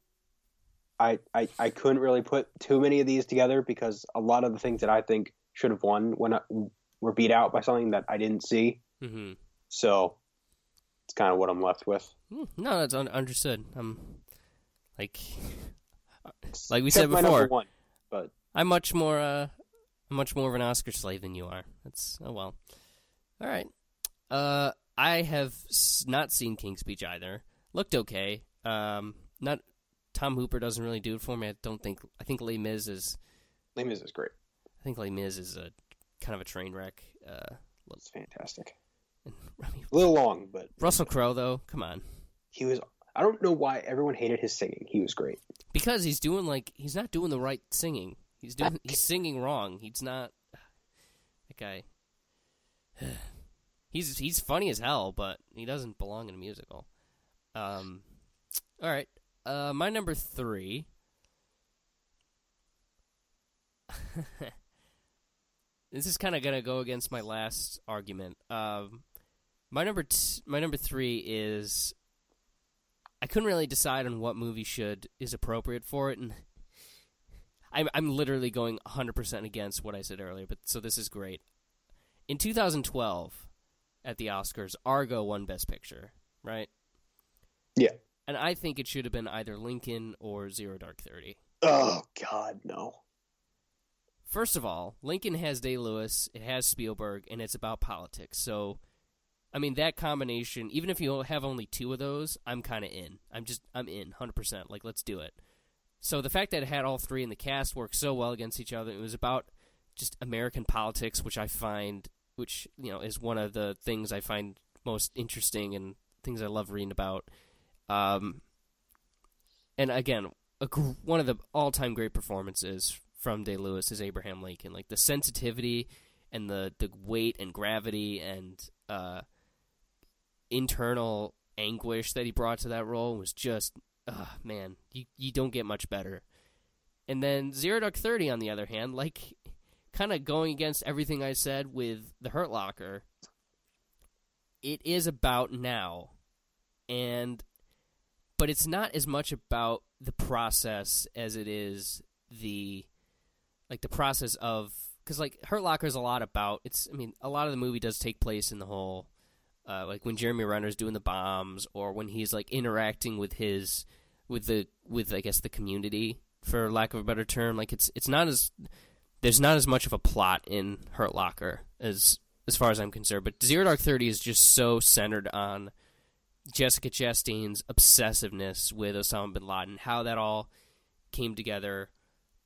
C: I, I I couldn't really put too many of these together because a lot of the things that I think should have won when I, were beat out by something that I didn't see.
B: hmm
C: So it's kind of what I'm left with.
B: No, that's un- understood. I'm like [LAUGHS] like we
C: Except
B: said before.
C: one, but
B: I'm much more uh I'm much more of an Oscar slave than you are. That's oh well. All right. Uh I have not seen King's Speech either. Looked okay. Um not Tom Hooper doesn't really do it for me. I don't think I think Les Mis is
C: Les Mis is great.
B: I think Les Mis is a kind of a train wreck. Uh
C: It's fantastic.
B: and, [LAUGHS] I mean,
C: A little long, but
B: Russell Crowe though, come on.
C: he was. I don't know why everyone hated his singing. He was great.
B: Because he's doing like he's not doing the right singing. He's doing he's singing wrong. He's not that guy. [SIGHS] He's he's funny as hell, but he doesn't belong in a musical. Um, all right, uh, my number three. [LAUGHS] this is kind of gonna go against my last argument. Um, my number t- my number three is I couldn't really decide on what movie should is appropriate for it, and I'm I'm literally going 100 percent against what I said earlier. But so this is great. In 2012, at the Oscars, Argo won Best Picture, right?
C: Yeah.
B: And I think it should have been either Lincoln or Zero Dark Thirty.
C: Oh God, no.
B: First of all, Lincoln has Day Lewis, it has Spielberg, and it's about politics. So, I mean, that combination, even if you have only two of those, I'm kind of in. I'm just, I'm in, 100%. Like, let's do it. So, the fact that it had all three in the cast worked so well against each other, it was about just American politics, which I find, which, you know, is one of the things I find most interesting and things I love reading about. Um, and again, a, one of the all-time great performances from Day Lewis is Abraham Lincoln. Like the sensitivity and the the weight and gravity and uh, internal anguish that he brought to that role was just, uh, man, you you don't get much better. And then Zero Dark Thirty, on the other hand, like kind of going against everything I said with the Hurt Locker, it is about now, and but it's not as much about the process as it is the like the process of because like Hurt Locker is a lot about it's. I mean, a lot of the movie does take place in the whole uh, like when Jeremy Renner's doing the bombs or when he's like interacting with his with the with I guess the community for lack of a better term. Like it's it's not as there's not as much of a plot in Hurt Locker as as far as I'm concerned. But Zero Dark Thirty is just so centered on Jessica Chastain's obsessiveness with Osama bin Laden, how that all came together,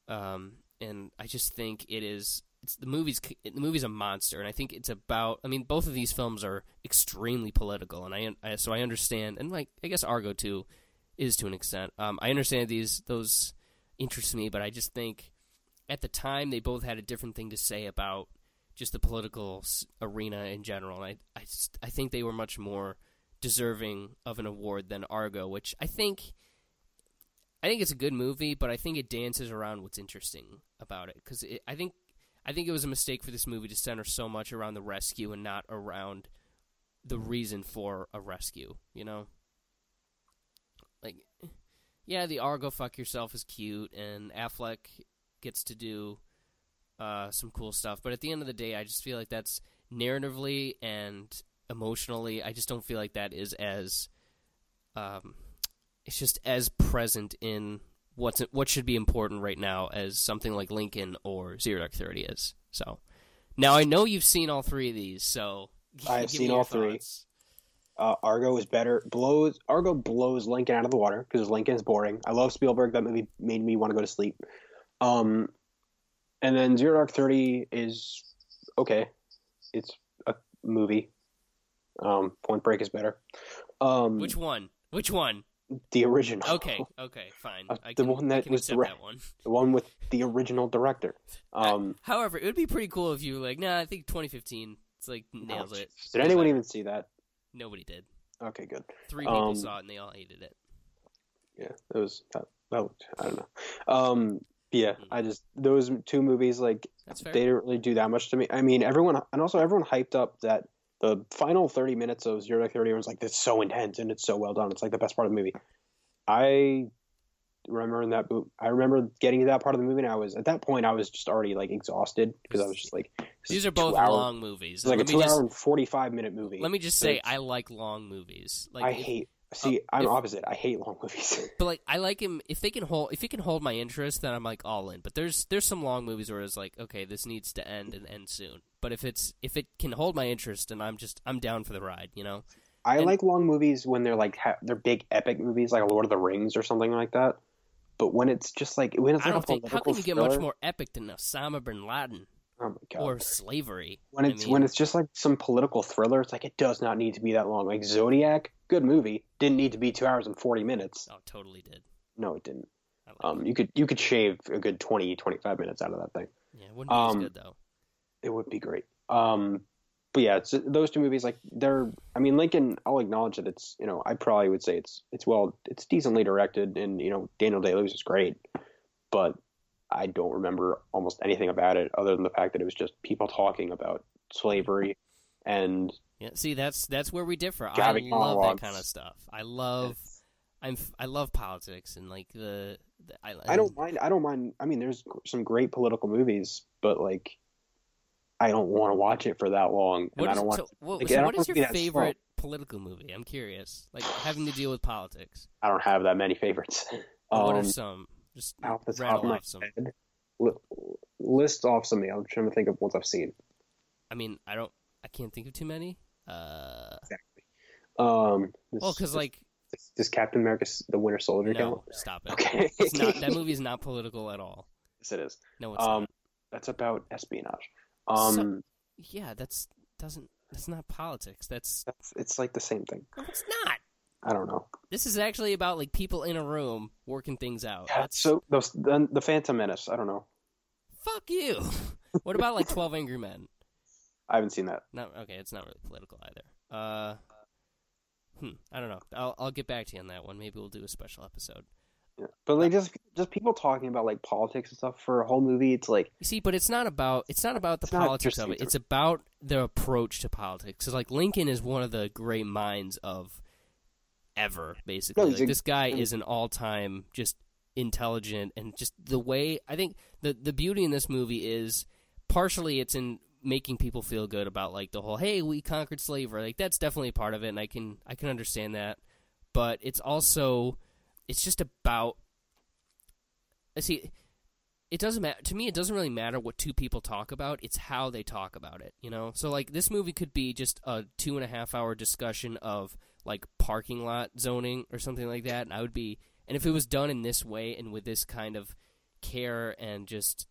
B: um, and I just think it is. It's the movie's the movie's a monster, and I think it's about. I mean, both of these films are extremely political, and I, I so I understand, and like I guess Argo too is to an extent. Um, I understand these those interest me, but I just think at the time they both had a different thing to say about just the political arena in general. And I I, I think they were much more deserving of an award than Argo, which I think I think it's a good movie, but I think it dances around what's interesting about it because I think I think it was a mistake for this movie to center so much around the rescue and not around the reason for a rescue. You know, yeah, the Argo fuck yourself is cute, and Affleck gets to do uh, some cool stuff, but at the end of the day, I just feel like that's narratively and emotionally, I just don't feel like that is as um, it's just as present in what's what should be important right now as something like Lincoln or Zero Dark Thirty is. So now I know you've seen all three of these, so
C: I have [LAUGHS] seen all three.
B: thoughts.
C: Uh, Argo is better. Blows Argo blows Lincoln out of the water because Lincoln's boring. I love Spielberg. That movie made me want to go to sleep. Um, and then Zero Dark Thirty is okay. It's a movie. Um, Point Break is better. Um,
B: Which one? Which one?
C: the original.
B: Okay, okay, fine.
C: Uh,
B: I
C: the
B: can,
C: one that was direct-
B: that one.
C: the one with the original director. Um,
B: However, it would be pretty cool if you were like, nah, I think 2015. It's like nails
C: oh,
B: it.
C: Did anyone even see that?
B: Nobody did.
C: Okay, good.
B: Three people
C: Um,
B: saw it and they all hated it.
C: Yeah, it was that. that I don't know. Um, yeah,
B: Hmm.
C: I just those two movies like they didn't really do that much to me. I mean, everyone and also everyone hyped up that the final thirty minutes of Zero Dark Thirty was like it's so intense and it's so well done. It's like the best part of the movie. I remember in that bo- I remember getting to that part of the movie and I was at that point I was just already like exhausted because I was just like
B: These are both
C: hour-
B: long movies.
C: It's like a
B: let me
C: two
B: just
C: hour and forty five minute movie.
B: let me just say, I like long movies. Like
C: I
B: if-
C: hate. See, I'm
B: if-
C: opposite. I hate long movies. [LAUGHS]
B: But like I like him if they can hold if he can hold my interest, then I'm like all in. But there's there's some long movies where it's like, okay, this needs to end and end soon. But if it's if it can hold my interest, and I'm just I'm down for the ride, you know.
C: I
B: And-
C: like long movies when they're like ha- they're big epic movies like Lord of the Rings or something like that. But when it's just like when it's
B: I
C: like
B: don't
C: a
B: think how can you get
C: thriller,
B: much more epic than Osama bin Laden
C: oh my god!
B: or slavery?
C: when
B: I
C: it's
B: mean,
C: when it's just like some political thriller, it's like it does not need to be that long. Like Zodiac, good movie, didn't need to be two hours and forty minutes.
B: oh, totally did.
C: No, it didn't. Um,
B: it.
C: you could you could shave a good 20, 25 minutes out of that thing.
B: Yeah, it wouldn't be as
C: um,
B: good though.
C: It would be great. Um, but yeah, it's, those two movies, like they're. I mean, Lincoln. I'll acknowledge that it's. You know, I probably would say it's. It's well. It's decently directed, and you know, Daniel Day Lewis is great, but I don't remember almost anything about it other than the fact that it was just people talking about slavery, and
B: Yeah, see, that's that's where we differ. I love that kind of stuff. I love, I'm, f- I love politics and like the, the I,
C: I don't mind. I don't mind. I mean, there's some great political movies, but like, I don't want to watch it for that long, and
B: What
C: I don't want.
B: so, what,
C: like,
B: so what is
C: want to be
B: your favorite political movie? I'm curious. Like having to deal with politics.
C: I don't have that many favorites.
B: what are
C: Um,
B: some? Just
C: off the top of my
B: off some.
C: head. List off some. I'm trying to think of ones I've seen.
B: I mean, I don't. I can't think of too many. Uh, exactly.
C: Um, this,
B: well, because like
C: does, Captain America: The Winter Soldier
B: no,
C: count?
B: stop it.
C: Okay,
B: It's not that [LAUGHS] movie is not political at all.
C: yes, it is.
B: No, it's
C: Um,
B: not.
C: that's about espionage. Um,
B: Yeah, that's doesn't. That's not politics. That's
C: that's it's like the same thing.
B: no, it's not.
C: I don't know.
B: This is actually about like people in a room working things out.
C: Yeah,
B: That's
C: so those the, the Phantom Menace. I don't know.
B: fuck you. [LAUGHS] what about like Twelve Angry Men? [LAUGHS]
C: I haven't seen that.
B: No, okay, it's not really political either. Uh, hmm, I don't know. I'll I'll get back to you on that one. Maybe we'll do a special episode.
C: Yeah. But like just just people talking about like politics and stuff for a whole movie. It's like
B: You see, but it's not about it's not about the politics of it. It's about the approach to politics. Because like Lincoln is one of the great minds of ever, basically.
C: No,
B: like
C: a-
B: this guy is an all time just intelligent and just the way I think the the beauty in this movie is partially it's in making people feel good about like the whole hey we conquered slavery like that's definitely part of it and I can I can understand that but it's also it's just about I see it doesn't matter to me it doesn't really matter what two people talk about it's how they talk about it you know? So like this movie could be just a two and a half hour discussion of like parking lot zoning or something like that and i would be and if it was done in this way and with this kind of care and just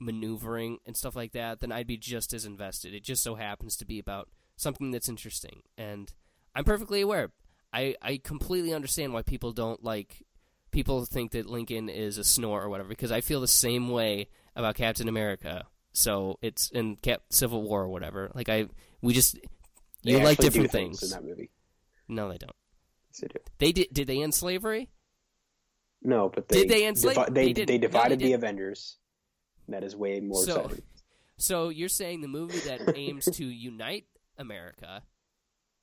B: maneuvering and stuff like that then i'd be just as invested. It just so happens to be about something that's interesting and i'm perfectly aware i i completely understand why people don't like people think that Lincoln is a snore or whatever because I feel the same way about Captain America. So it's in Cap Civil War or whatever. Like I, we just you like different
C: things
B: things.
C: in that movie.
B: No, they don't.
C: Yes, they do.
B: They did. Did they end slavery?
C: No, but they
B: Did they enslave-
C: divi- they
B: they
C: they
B: No, they
C: divided the. Avengers. That is way more
B: So-
C: exciting.
B: So you're saying the movie that aims to unite America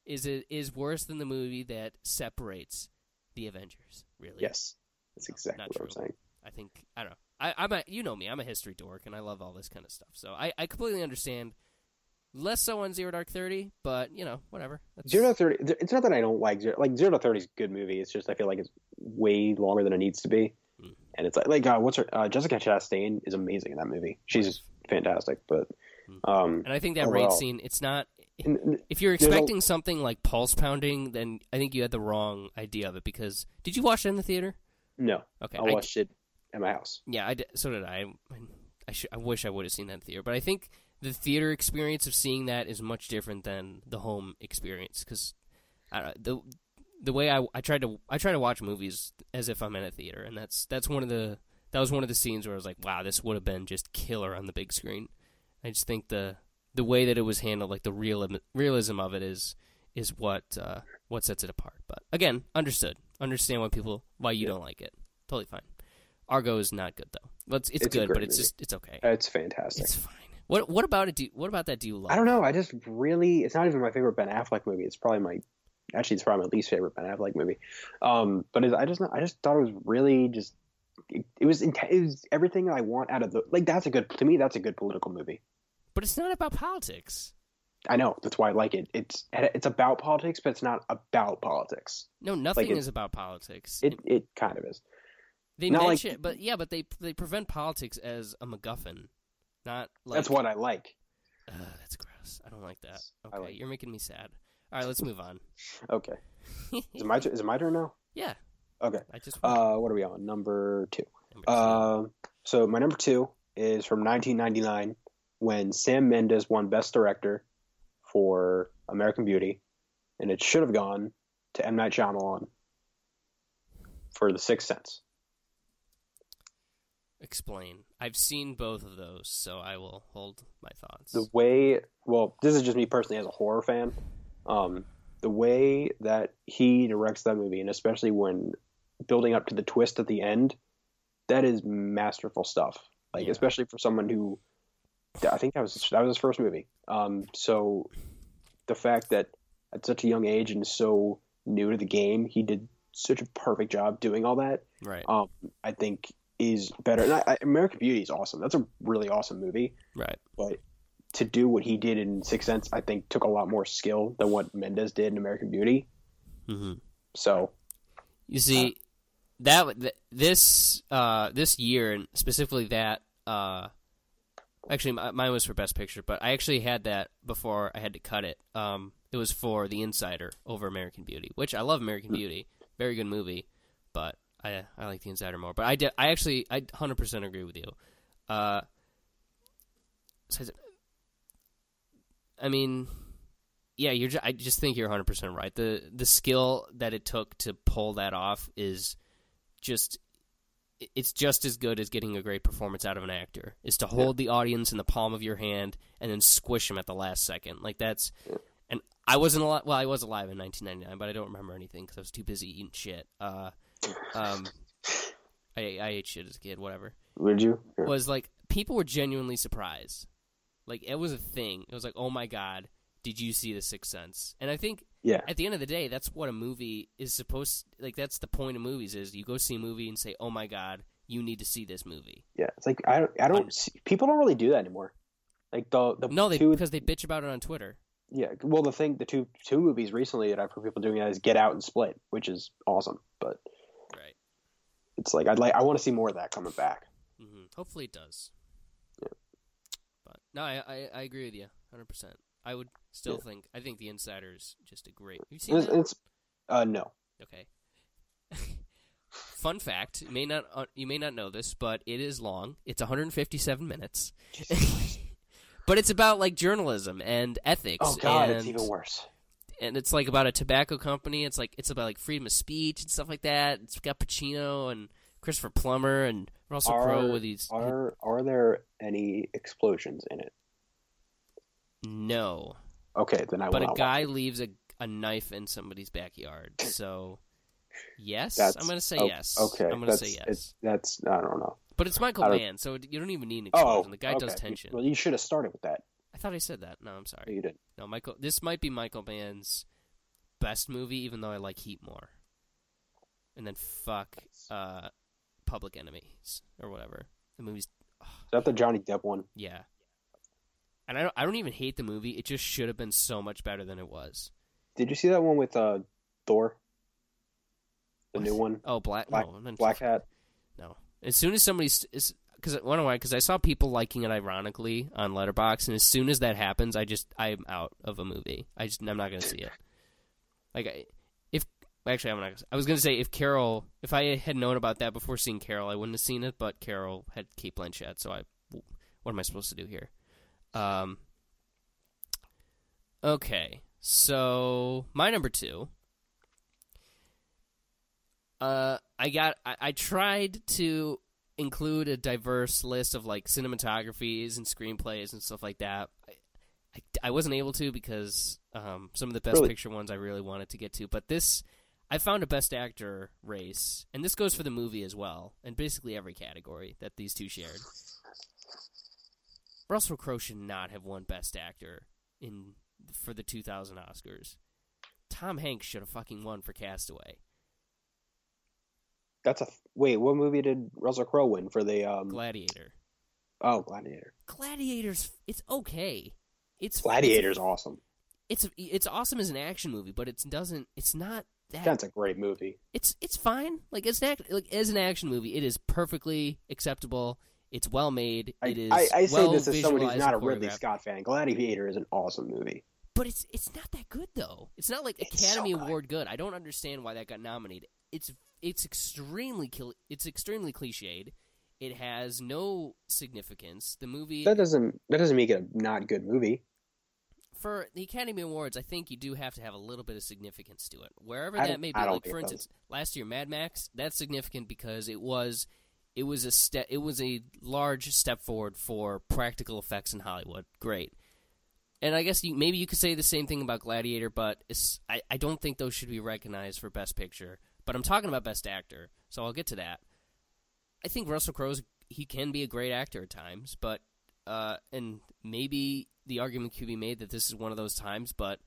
B: is it is worse than the movie that separates the Avengers? Really?
C: Yes, that's exactly
B: not
C: what I'm saying.
B: I think I don't know. I, I'm a you know me. I'm a history dork, and I love all this kind of stuff. So I, I completely understand. Less so on Zero Dark Thirty, but you know whatever. That's,
C: Zero to thirty. It's not that I don't like zero. Like zero to thirty is a good movie. It's just I feel like it's way longer than it needs to be,
B: Mm.
C: and it's like like uh, what's her uh, Jessica Chastain is amazing in that movie. She's fantastic, but
B: Mm.
C: um,
B: And I think that raid scene. It's not. If you're
C: a-
B: expecting something like pulse pounding, then I think you had the wrong idea of it. Because did you watch it in the theater?
C: no,
B: Okay,
C: I
B: I-
C: watched it at my house.
B: Yeah, I did, so did I. I, sh- I wish I would have seen that in theater, but I think the theater experience of seeing that is much different than the home experience because the the way I I tried to I try to watch movies as if I'm in a theater, and that's that's one of the that was one of the scenes where I was like, wow, this would have been just killer on the big screen. I just think the the way that it was handled, like the real realism of it, is is what uh, what sets it apart. But again, understood, understand why people why you
C: Yeah.
B: don't like it. Totally fine. Argo is not good though. But it's, it's,
C: It's
B: good, but it's
C: movie.
B: just it's okay.
C: It's fantastic.
B: It's fine. What what about it? Do you, what about that? Do you love?
C: I don't know. I just really, it's not even my favorite Ben Affleck movie. It's probably my, actually, it's probably my least favorite Ben Affleck movie. Um, but I just, I just thought it was really just, it, it was, it was everything I want out of the, like that's a good, to me, that's a good political movie.
B: But it's not about politics.
C: I know that's why I like it. It's, it's about politics, but it's not about politics.
B: No, nothing
C: it-
B: is about politics.
C: It, it kind of is.
B: they
C: not like-
B: mention, but yeah, but they they prevent politics as a MacGuffin, not like
C: that's what I like.
B: Ugh, that's gross. I don't like that. Okay,
C: like-
B: you're making me sad. All right, let's move on. [LAUGHS]
C: Okay. Is it my, [LAUGHS] is it my turn now?
B: yeah,
C: Okay.
B: I just
C: Uh, what are we on? Number two.
B: number two.
C: Um, so my number two is from 1999 when Sam Mendes won Best Director for American Beauty, and it should have gone to M Night Shyamalan for The Sixth Sense.
B: Explain. I've seen both of those, so I will hold my thoughts.
C: The way, well, this is just me personally as a horror fan. Um, the way that he directs that movie, and especially when building up to the twist at the end, that is masterful stuff. Like
B: Yeah.
C: especially for someone who, I think that was that was his first movie. Um, so the fact that at such a young age and so new to the game, he did such a perfect job doing all that.
B: right,
C: Um, I think is better. And I, I, American Beauty is awesome. That's a really awesome movie
B: right.
C: but to do what he did in Sixth Sense, I think took a lot more skill than what Mendes did in American Beauty.
B: hmm
C: So
B: You see, that th- this uh, this year and specifically that uh, actually mine was for Best Picture, but I actually had that before I had to cut it. Um, it was for The Insider over American Beauty, which I love American Beauty, very good movie, but I I like The Insider more. But I did, I actually I hundred percent agree with you. Uh, I mean, yeah, you're. Ju- I just think you're 100 percent right. the The skill that it took to pull that off is just. It's just as good as getting a great performance out of an actor. Is to hold the audience in the palm of your hand and then squish them at the last second. Like that's. And I wasn't alive. Well, I was alive in 1999, but I don't remember anything because I was too busy eating shit. Uh, um, I I ate shit as a kid. Whatever
C: would you? Yeah.
B: was like people were genuinely surprised. Like it was a thing. It was like, oh my god, did you see the Sixth Sense? And I think
C: Yeah.
B: at the end of the day, that's what a movie is supposed. Like that's the point of movies is you go see a movie and say, oh my god, you need to see this movie.
C: Yeah. It's like I don't. I don't. See, people don't really do that anymore. Like the the
B: No, they
C: two.
B: because they bitch about it on Twitter.
C: Yeah. Well, the thing, the two two movies recently that I've heard people doing that is Get Out and Split, which is awesome. But
B: Right.
C: it's like I'd like I want to see more of that coming back.
B: hmm Hopefully it does.
C: Yeah.
B: But no, I, I I agree with you, hundred percent. I would still
C: Yeah.
B: think I think The Insider is just a great. Have you seen
C: It's,
B: that?
C: it's uh no.
B: Okay. [LAUGHS] Fun fact: you may not uh, you may not know this, but it is long. It's 157 minutes. [LAUGHS] but it's about like journalism and ethics.
C: Oh God,
B: and,
C: it's even worse.
B: And it's like about a tobacco company. It's like it's about like freedom of speech and stuff like that. It's got Pacino and Christopher Plummer and Russell Crowe with these.
C: are are there any explosions in it?
B: no,
C: Okay, then I
B: but a guy
C: watch
B: leaves a a knife in somebody's backyard. [LAUGHS] So. Yes,
C: That's-
B: I'm going to say
C: oh,
B: yes.
C: Okay,
B: I'm going to say yes.
C: It's, that's I don't know.
B: But it's Michael Mann, so you don't even need an
C: Oh,
B: the guy
C: okay.
B: does tension.
C: Well, you should have started with that.
B: I thought I said that. No, I'm
C: No,
B: sorry.
C: you didn't.
B: No, Michael. This might be Michael Mann's best movie, even though I like Heat more. And then fuck uh, Public Enemies or whatever. The movie's
C: Is that the Johnny Depp one?
B: yeah. And I don't, I don't even hate the movie. It just should have been so much better than it was.
C: Did you see that one with uh, Thor? The new one,
B: Oh, Black.
C: Black,
B: no,
C: Black Hat.
B: No. As soon as somebody's is because I don't know why because I saw people liking it ironically on Letterboxd, and as soon as that happens, I just I'm out of a movie. I just I'm not gonna see it. Like I, if actually I'm not. Gonna, I was gonna say if Carol, if I had known about that before seeing Carol, I wouldn't have seen it. But Carol had Cate Blanchett, so I what am I supposed to do here? Um. Okay, so my number two Uh, I got. I, I tried to include a diverse list of like cinematographies and screenplays and stuff like that. I, I, I wasn't able to because um, some of the best
C: Really?
B: picture ones I really wanted to get to. But this, I found a best actor race, and this goes for the movie as well, and basically every category that these two shared. Russell Crowe should not have won best actor in for the 2000 Oscars. Tom Hanks should have fucking won for Castaway.
C: That's a wait. What movie did Russell Crowe win for the? Um,
B: Gladiator.
C: oh, Gladiator.
B: Gladiator's it's okay. It's
C: Gladiator's awesome.
B: It's it's awesome as an action movie, but it doesn't. It's not that.
C: That's a great movie.
B: It's it's fine. Like as an act, like as an action movie, it is perfectly acceptable. It's well made.
C: I,
B: It is.
C: I, I say
B: well
C: this as someone who's not a Ridley. Scott fan. Gladiator is an awesome movie.
B: but it's it's not that good though. It's not like
C: It's
B: Academy
C: good.
B: Award good. I don't understand why that got nominated. It's it's extremely it's extremely cliched. It has no significance. The movie
C: That doesn't that doesn't make it a not good movie.
B: for the Academy Awards, I think you do have to have a little bit of significance to it. Wherever that may be, like for instance, last year Mad Max, that's significant because it was it was a step it was a large step forward for practical effects in Hollywood. Great. And I guess you, maybe you could say the same thing about Gladiator, but I, I don't think those should be recognized for Best Picture. But I'm talking about Best Actor, so I'll get to that. I think Russell Crowe's he can be a great actor at times, but uh, and maybe the argument could be made that this is one of those times. But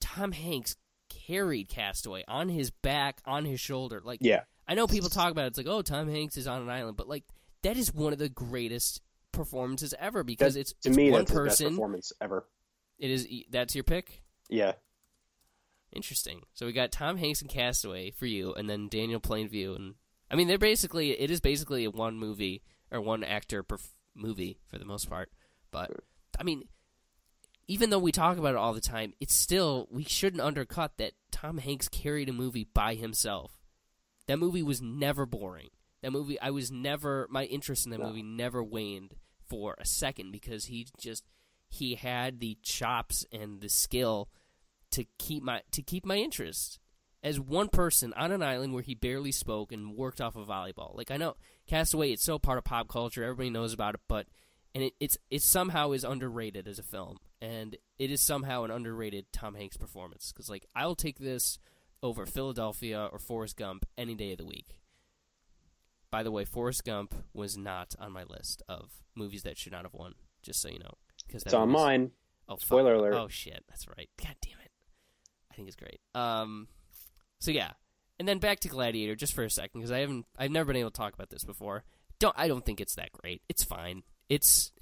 B: Tom Hanks carried Castaway on his back, on his shoulder. Like
C: Yeah.
B: I know people talk about it, it's like, oh, Tom Hanks is on an island, but like that is one of the greatest performances ever because
C: That-
B: it's,
C: to
B: it's
C: me
B: one
C: that's his best
B: person.
C: performance ever.
B: It is that's your pick.
C: Yeah.
B: Interesting. So we got Tom Hanks and Castaway for you, and then Daniel Plainview, and I mean they're basically it is basically a one movie or one actor per movie for the most part. But I mean, even though we talk about it all the time, it's still we shouldn't undercut that Tom Hanks carried a movie by himself. That movie was never boring. That movie, I was never my interest in that
C: No.
B: movie never waned for a second because he just he had the chops and the skill to keep my to keep my interest as one person on an island where he barely spoke and worked off of volleyball. Like I know Castaway, it's so part of pop culture, everybody knows about it, but and it, it's it somehow is underrated as a film, and it is somehow an underrated Tom Hanks performance because like I'll take this over Philadelphia or Forrest Gump any day of the week. By the way, Forrest Gump was not on my list of movies that should not have won. Just so you know, because
C: It's on mine.
B: Oh, fuck.
C: Spoiler alert.
B: Oh shit, that's right. God damn it. I think it's great. Um, so yeah, and then back to Gladiator just for a second because I haven't, I've never been able to talk about this before. Don't, I don't think it's that great. It's fine. It's,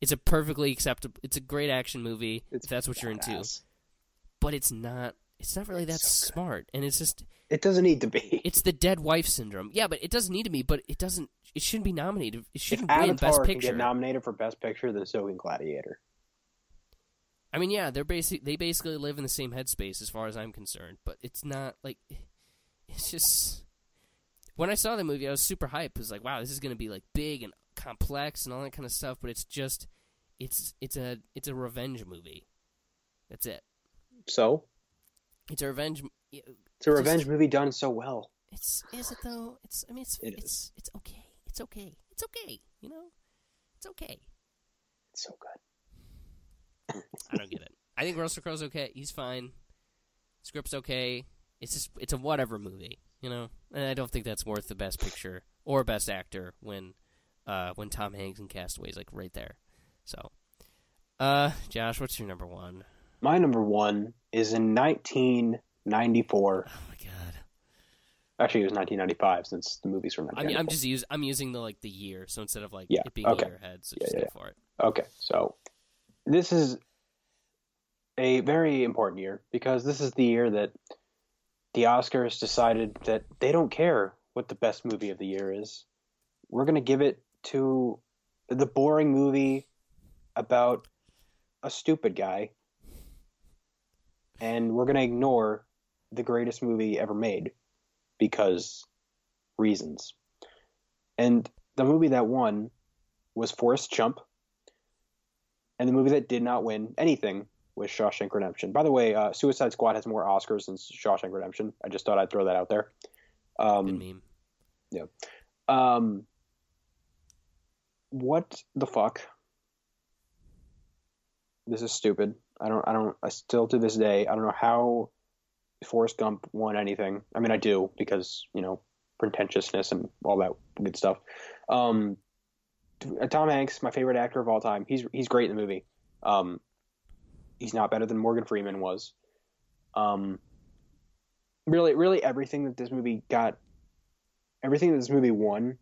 B: it's a perfectly acceptable. It's a great action movie
C: It's
B: if that's what you're into. But it's not. It's not really that
C: so
B: smart, and it's just
C: It doesn't need to be. [LAUGHS]
B: it's the dead wife syndrome. Yeah, but it doesn't need to be. But it doesn't. It shouldn't be nominated. It shouldn't win
C: Avatar
B: Best
C: can
B: Picture.
C: get nominated for Best Picture, then so can Gladiator.
B: I mean, yeah, they're basic. They basically live in the same headspace, as far as I'm concerned. But it's not like [SIGHS] it's just. When I saw the movie, I was super hyped. It was like, wow, this is going to be like big and complex and all that kind of stuff. But it's just, it's it's a it's a revenge movie. That's it.
C: So
B: It's a revenge.
C: it's a
B: Just-
C: revenge movie done so well.
B: It's is it though? It's I mean it's
C: It
B: it's it's okay. It's okay. It's okay. You know, it's okay.
C: It's so good.
B: I don't get it. I think Russell Crowe's okay. He's fine. Script's okay. It's just it's a whatever movie, you know. And I don't think that's worth the best picture or best actor when uh when Tom Hanks and Castaway's like right there. So, uh, Josh, what's your number one?
C: My number one is in 1994.
B: Oh my god.
C: Actually, it was 1995 since the movie's from
B: I mean, I'm just use I'm using the like the year, so instead of like
C: Yeah,
B: it being
C: okay.
B: in your head, so
C: Yeah,
B: just
C: yeah,
B: go for it.
C: Okay, so this is a very important year because this is the year that the Oscars decided that they don't care what the best movie of the year is. We're going to give it to the boring movie about a stupid guy, and we're going to ignore the greatest movie ever made because reasons. And the movie that won was Forrest Chump. And the movie that did not win anything was Shawshank Redemption. By the way, uh, Suicide Squad has more Oscars than Shawshank Redemption. I just thought I'd throw that out there.
B: Good
C: Um,
B: meme.
C: um, what the fuck? This is stupid. I don't. I don't. I still to this day. I don't know how Forrest Gump won anything. I mean, I do because you know pretentiousness and all that good stuff. Um, Tom Hanks, my favorite actor of all time. He's he's great in the movie. Um, he's not better than Morgan Freeman was. Um, really, really everything that this movie got, everything that this movie won,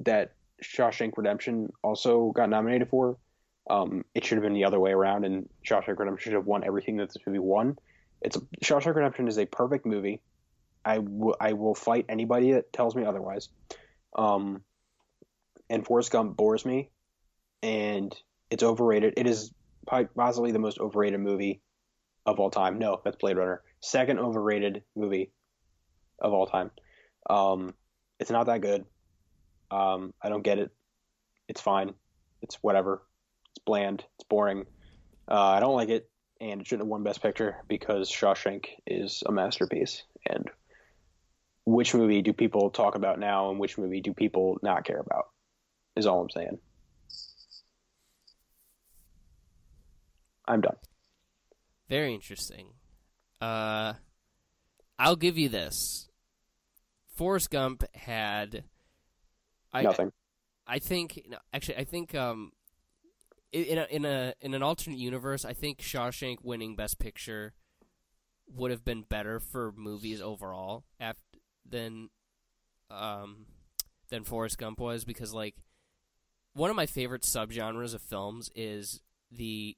C: that Shawshank Redemption also got nominated for. Um, it should have been the other way around, and Shawshank Redemption should have won everything that this movie won. It's a, Shawshank Redemption is a perfect movie. I, w- I will fight anybody that tells me otherwise. Um, and Forrest Gump bores me, and it's overrated. It is possibly the most overrated movie of all time. No, that's Blade Runner. Second overrated movie of all time. Um, it's not that good. Um, I don't get it. It's fine. It's whatever. It's bland. It's boring. Uh, I don't like it, and it shouldn't have won Best Picture because Shawshank is a masterpiece. And which movie do people talk about now, and which movie do people not care about? Is all I'm saying. I'm done.
B: Very interesting. Uh, I'll give you this. Forrest Gump had I,
C: Nothing.
B: I think no, actually I think um in a, in a in an alternate universe I think Shawshank winning Best Picture would have been better for movies overall after than um than Forrest Gump was because like one of my favorite subgenres of films is the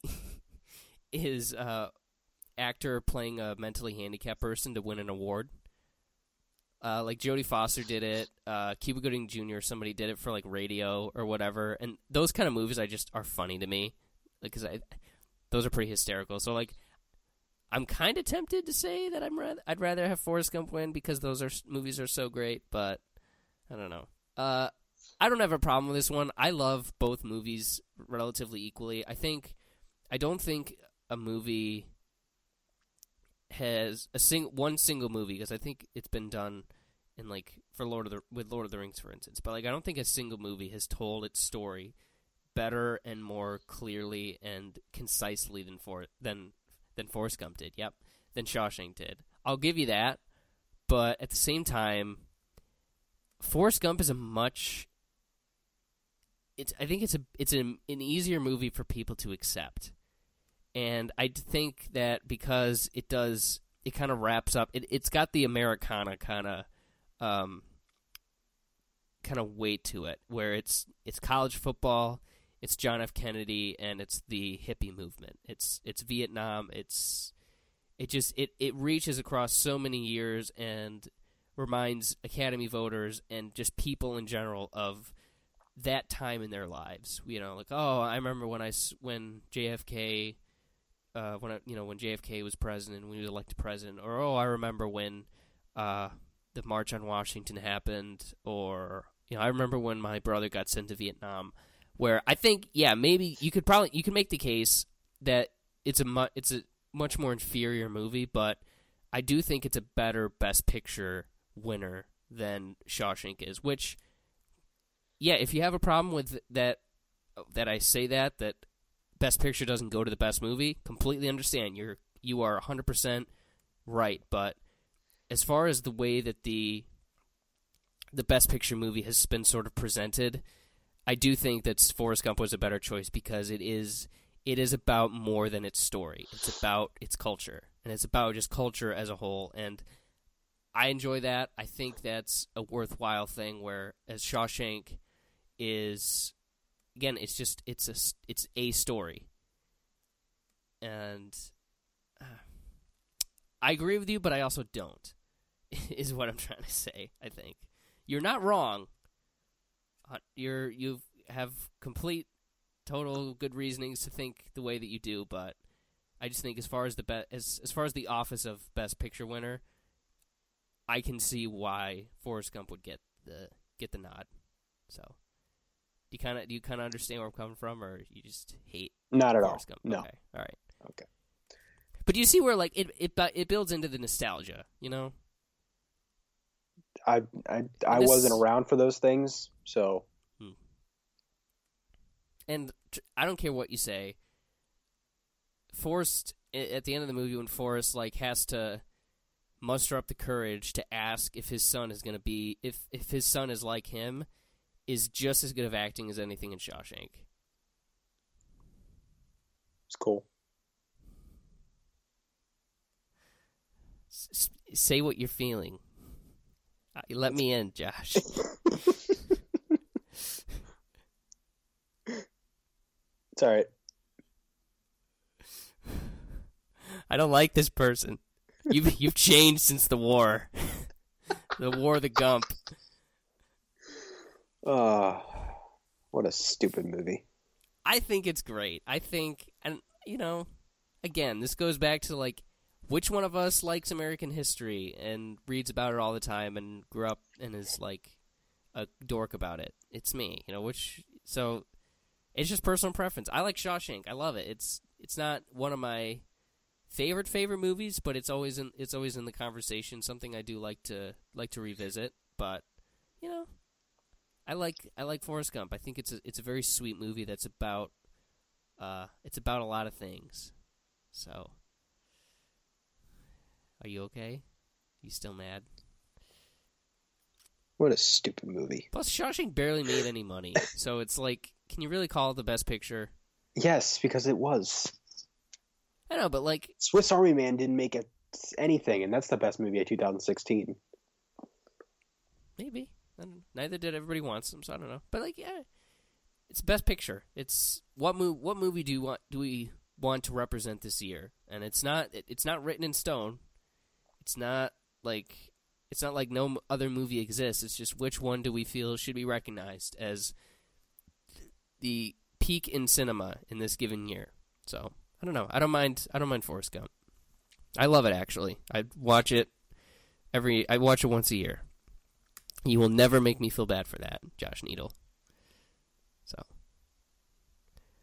B: [LAUGHS] is uh actor playing a mentally handicapped person to win an award. Uh, like Jodie Foster did it, uh, Cuba Gooding Jr. Somebody did it for like radio or whatever, and those kind of movies I just are funny to me because I those are pretty hysterical. So like, I'm kind of tempted to say that I'm rather I'd rather have Forrest Gump win because those are movies are so great, but I don't know. Uh, I don't have a problem with this one. I love both movies relatively equally. I think I don't think a movie has a sing one single movie because I think it's been done in like for Lord of the with Lord of the Rings for instance, but like I don't think a single movie has told its story better and more clearly and concisely than for than than Forrest Gump did. Yep, than Shawshank did. I'll give you that, but at the same time, Forrest Gump is a much it's I think it's a it's an, an easier movie for people to accept. And I think that because it does it kind of wraps up it it's got the Americana kind of um kind of weight to it where it's it's college football, it's John F Kennedy and it's the hippie movement. It's it's Vietnam, it's it just it it reaches across so many years and reminds academy voters and just people in general of that time in their lives. You know, like oh, I remember when I when JFK, uh, when I, you know when JFK was president, when he was elected president, or oh, I remember when uh, the March on Washington happened, or you know, I remember when my brother got sent to Vietnam. Where I think, yeah, maybe you could probably you could make the case that it's a mu- it's a much more inferior movie, but I do think it's a better Best Picture winner than Shawshank is, which yeah, if you have a problem with that, that I say that that Best Picture doesn't go to the best movie, completely understand. You're you are 100 percent right. But as far as the way that the the Best Picture movie has been sort of presented, I do think that Forrest Gump was a better choice because it is it is about more than its story. It's about its culture, and it's about just culture as a whole. And I enjoy that. I think that's a worthwhile thing. Where as Shawshank is again it's just it's a it's a story. And uh, i agree with you but i also don't [LAUGHS] is what i'm trying to say i think. You're not wrong. Uh, you're you have complete total good reasonings to think the way that you do but i just think as far as the be- as as far as the office of best picture winner i can see why forrest gump would get the get the nod. So you kind of do you kind of understand where I'm coming from, or you just hate
C: Not at all.
B: Forrest Gump?
C: No.
B: Okay, all right.
C: Okay.
B: But do you see where like it it it builds into the nostalgia, you know?
C: I I I
B: This-
C: wasn't around for those things, so
B: hmm. and I don't care what you say. Forrest at the end of the movie when Forrest like has to muster up the courage to ask if his son is going to be if if his son is like him is just as good of acting as anything in Shawshank.
C: it's cool.
B: S- say what you're feeling. Uh, let me in, Josh. [LAUGHS]
C: It's all right.
B: I don't like this person. You've you've changed since the war. [LAUGHS] the war of the Gump.
C: Uh, what a stupid movie.
B: I think it's great. I think, and you know, again, this goes back to like, which one of us likes American history and reads about it all the time and grew up and is like a dork about it? It's me. You know, which so it's just personal preference. I like Shawshank. I love it. It's it's not one of my favorite favorite movies, but it's always in it's always in the conversation. Something I do like to like to revisit. But you know, I like I like Forrest Gump. I think it's a it's a very sweet movie that's about uh it's about a lot of things. So Are you okay? You still mad?
C: What a stupid movie.
B: Plus Shawshank barely made any money. [LAUGHS] So it's like can you really call it the best picture?
C: Yes, because it was.
B: I know, but like
C: Swiss Army Man didn't make it anything, and that's the best movie of 2016.
B: maybe. Neither did Everybody Wants Some, so I don't know. But like yeah. It's best picture. It's what move what movie do you want do we want to represent this year? And it's not it, it's not written in stone. It's not like it's not like no other movie exists. It's just which one do we feel should be recognized as the peak in cinema in this given year. So I don't know. I don't mind. I don't mind Forrest Gump. I love it actually. I watch it every. I watch it once a year. You will never make me feel bad for that, Josh Needle. So,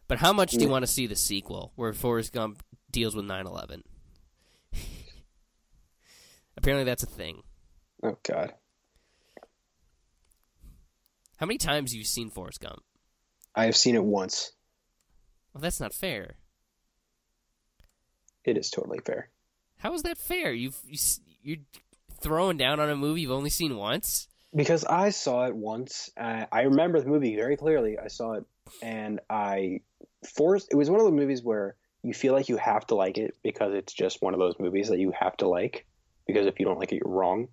B: but how much do you want to see the sequel where Forrest Gump deals with 9/11? [LAUGHS] Apparently, that's a thing.
C: Oh God,
B: How many times have you seen Forrest Gump?
C: I have seen it once.
B: Well, that's not fair.
C: It is totally fair.
B: How is that fair? You've you, you're throwing down on a movie you've only seen once.
C: Because I saw it once. Uh, I remember the movie very clearly. I saw it, and I forced. It was one of the movies where you feel like you have to like it because it's just one of those movies that you have to like. Because if you don't like it, you're wrong.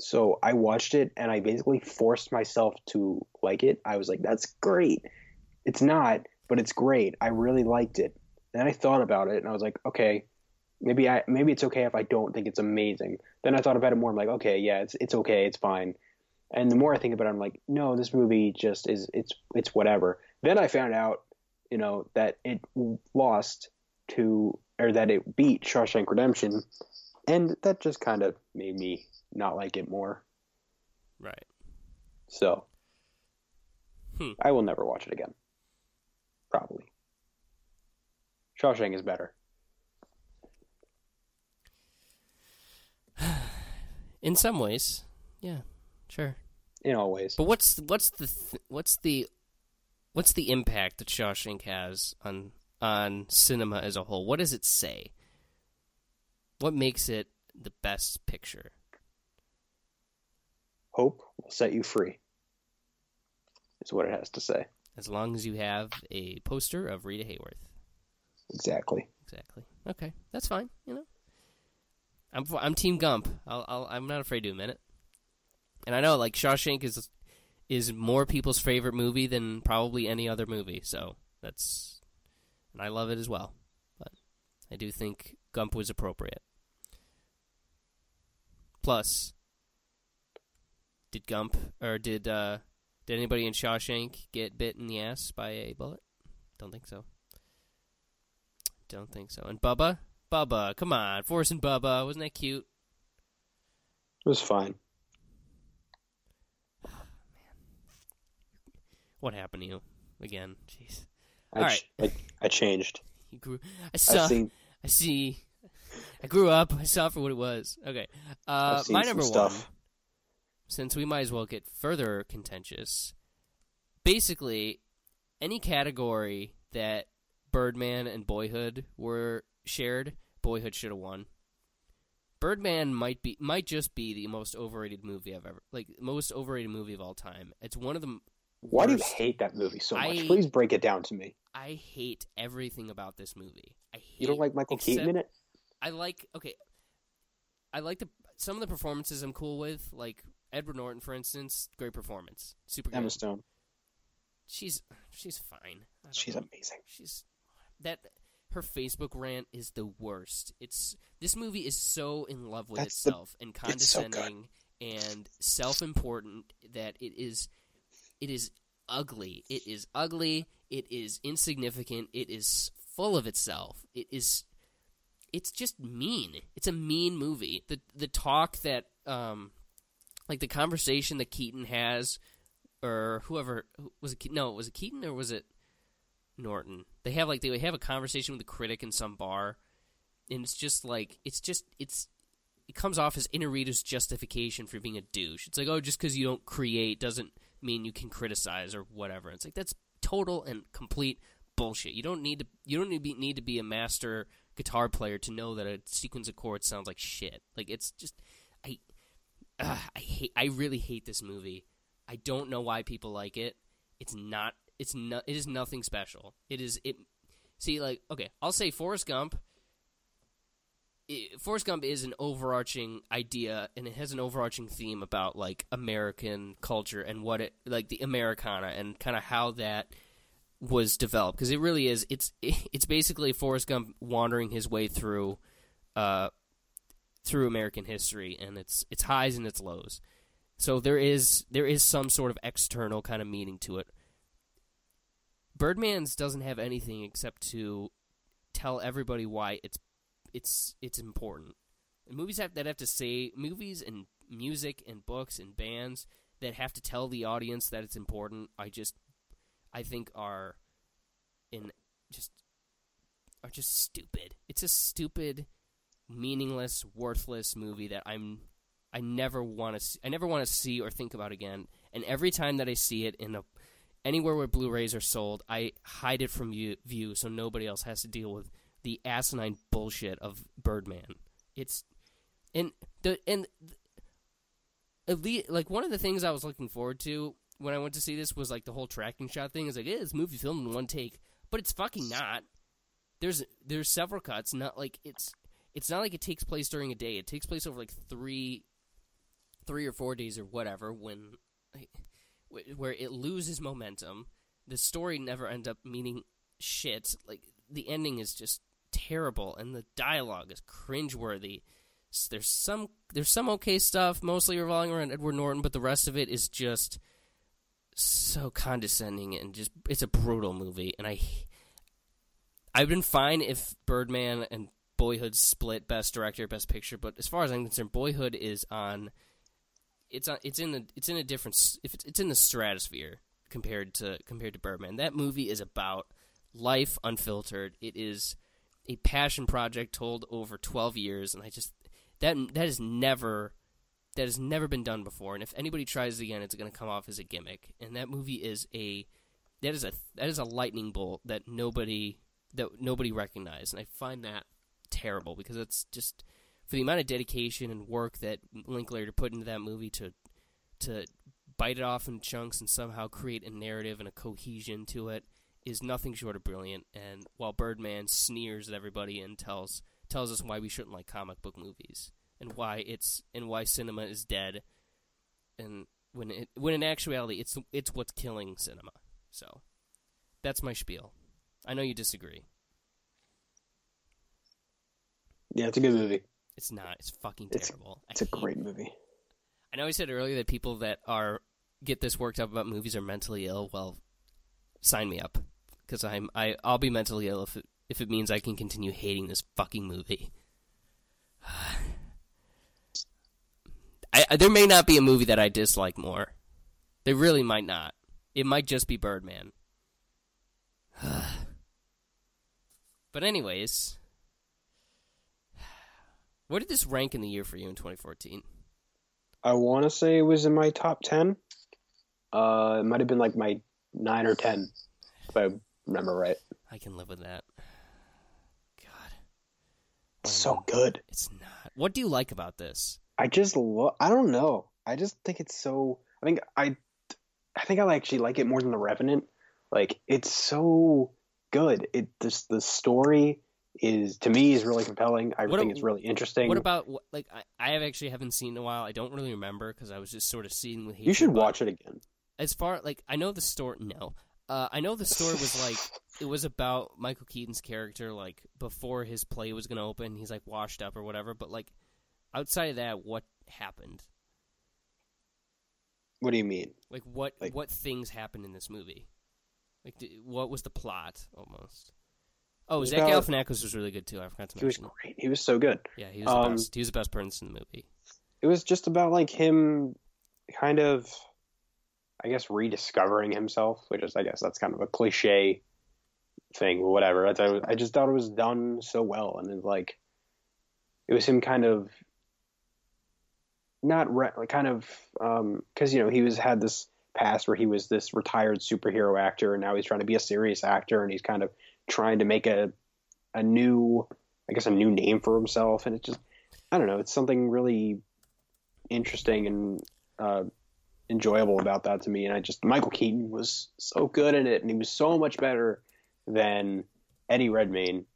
C: So I watched it, and I basically forced myself to like it. I was like, "That's great." It's not, but it's great. I really liked it. Then I thought about it, and I was like, "Okay, maybe I maybe it's okay if I don't think it's amazing." Then I thought about it more. I'm like, "Okay, yeah, it's it's okay, it's fine." And the more I think about it, I'm like, no, this movie just is it's it's whatever. Then I found out, you know, that it lost to or that it beat Shawshank Redemption, and that just kind of made me not like it more.
B: Right.
C: So
B: Hmm.
C: I will never watch it again. Probably. Shawshank is better. [SIGHS]
B: In some ways, yeah, sure.
C: In all ways.
B: But what's what's the th- what's the what's the impact that Shawshank has on on cinema as a whole? What does it say? What makes it the best picture?
C: Hope will set you free. Is what it has to say.
B: As long as you have a poster of Rita Hayworth.
C: Exactly.
B: Exactly. Okay, that's fine. You know, I'm I'm Team Gump. I'll, I'll I'm not afraid to admit it. And I know like Shawshank is is more people's favorite movie than probably any other movie. So that's and I love it as well. But I do think Gump was appropriate. Plus, did Gump or did uh did anybody in Shawshank get bit in the ass by a bullet? Don't think so. Don't think so. And Bubba? Bubba, come on. Forrest and Bubba. Wasn't that cute?
C: It was fine.
B: What happened to you? Again. Jeez.
C: I,
B: All
C: ch- I, I changed.
B: You grew I saw
C: seen
B: I see I grew up, I saw for what it was. Okay. Uh my number one.
C: stuff.
B: since we might as well get further contentious, basically, any category that Birdman and Boyhood were shared, Boyhood should have won. Birdman might be might just be the most overrated movie I've ever like most overrated movie of all time. It's one of the
C: Why do you hate that movie so much?
B: I-
C: Please break it down to me.
B: I hate everything about this movie. I hate
C: You don't like Michael Keaton in it?
B: I like okay. I like the some of the performances I'm cool with, like Edward Norton, for instance. Great performance, super good.
C: Emma Stone.
B: She's she's fine.
C: She's
B: know.
C: amazing.
B: she's that her Facebook rant is the worst. It's this movie is so in love with
C: That's the-
B: itself and
C: it's so good.
B: condescending and self-important that it is it is ugly. It is ugly. It is insignificant. It is full of itself. It is it's just mean. It's a mean movie. The the talk that um like the conversation that Keaton has or whoever was it no, was it Keaton or was it Norton. They have like they have a conversation with a critic in some bar, and it's just like it's just it's it comes off as Iñárritu's justification for being a douche. It's like oh, just because you don't create doesn't mean you can criticize or whatever. It's like that's total and complete bullshit. You don't need to you don't need to be, need to be a master guitar player to know that a sequence of chords sounds like shit. Like it's just I uh, I hate I really hate this movie. I don't know why people like it. It's not it's not it is nothing special. It is it see like okay, I'll say Forrest Gump Forrest Gump is an overarching idea and it has an overarching theme about like American culture and what it like the Americana and kind of how that was developed because it really is it's [LAUGHS] it's basically Forrest Gump wandering his way through uh through American history and its its highs and its lows. So there is there is some sort of external kind of meaning to it. Birdman's doesn't have anything except to tell everybody why it's it's it's important. And movies have that have to say movies and music and books and bands that have to tell the audience that it's important. I just I think are in just are just stupid. It's a stupid, meaningless, worthless movie that I'm I never want to I never want to see or think about again. And every time that I see it in a anywhere where Blu-rays are sold, I hide it from view, view so nobody else has to deal with the asinine bullshit of Birdman. It's and the and at least like one of the things I was looking forward to when I went to see this was like the whole tracking shot thing. Is like, yeah, this movie filmed in one take, but it's fucking not. There's there's several cuts. Not like it's it's not like it takes place during a day. It takes place over like three three or four days or whatever when wh- where it loses momentum. The story never ends up meaning shit. Like the ending is just terrible, and the dialogue is cringeworthy. There's some there's some okay stuff, mostly revolving around Edward Norton, but the rest of it is just so condescending and just it's a brutal movie. And I I've been fine if Birdman and Boyhood split Best Director, Best Picture, but as far as I'm concerned, Boyhood is on it's on it's in the it's in a different if it's, it's in the stratosphere compared to compared to Birdman. That movie is about life unfiltered. It is a passion project told over 12 years and I just that that is never that has never been done before and if anybody tries again it's going to come off as a gimmick. And that movie is a that is a that is a lightning bolt that nobody that nobody recognized and I find that terrible because it's just for the amount of dedication and work that Linklater put into that movie to to bite it off in chunks and somehow create a narrative and a cohesion to it is nothing short of brilliant. And while Birdman sneers at everybody and tells tells us why we shouldn't like comic book movies and why it's and why cinema is dead, and when it when in actuality it's it's what's killing cinema. So that's my spiel. I know you disagree.
C: Yeah, it's a good movie.
B: It's not. It's fucking terrible. I
C: It's a great movie.
B: I know I said earlier that people that are get this worked up about movies are mentally ill. Well, sign me up because I'm I I'll be mentally ill if it, if it means I can continue hating this fucking movie. [SIGHS] I, I there may not be a movie that I dislike more. There really might not. It might just be Birdman. [SIGHS] but anyways, [SIGHS] where did this rank in the year for you in 2014?
C: I want to say it was in my top ten. Uh, it might have been like my nine or ten, if I remember right.
B: I can live with that. God,
C: It's oh so good.
B: it's not. What do you like about this?
C: I just love. I don't know. I just think it's so. I think I, I think I actually like it more than the Revenant. Like it's so good. It just the story is to me is really compelling. I
B: What
C: think
B: a-
C: it's really interesting.
B: What about like I, I have actually haven't seen in a while. I don't really remember because I was just sort of seeing with.
C: you should watch it again.
B: As far like I know the story. No, uh, I know the story was like [LAUGHS] it was about Michael Keaton's character like before his play was going to open. He's like washed up or whatever. But like outside of that, what happened?
C: What do you mean?
B: Like what
C: Like-
B: what things happened in this movie? Like d what was the plot almost? Oh, Zach
C: about-
B: Galifianakis was really good too. I forgot to mention.
C: He was great. He was so good.
B: Yeah, he was the
C: Um,
B: best. He was the best person in the movie.
C: It was just about like him, kind of, I guess, rediscovering himself, which is, I guess, that's kind of a cliche thing, whatever. I, I just thought it was done so well, and it, like, it was him kind of not re- kind of because you know he was had this past where he was this retired superhero actor, and now he's trying to be a serious actor, and he's kind of trying to make a a new, I guess, a new name for himself, and it just I don't know, it's something really interesting and uh, enjoyable about that to me. And I just Michael Keaton was so good in it, and he was so much better than Eddie Redmayne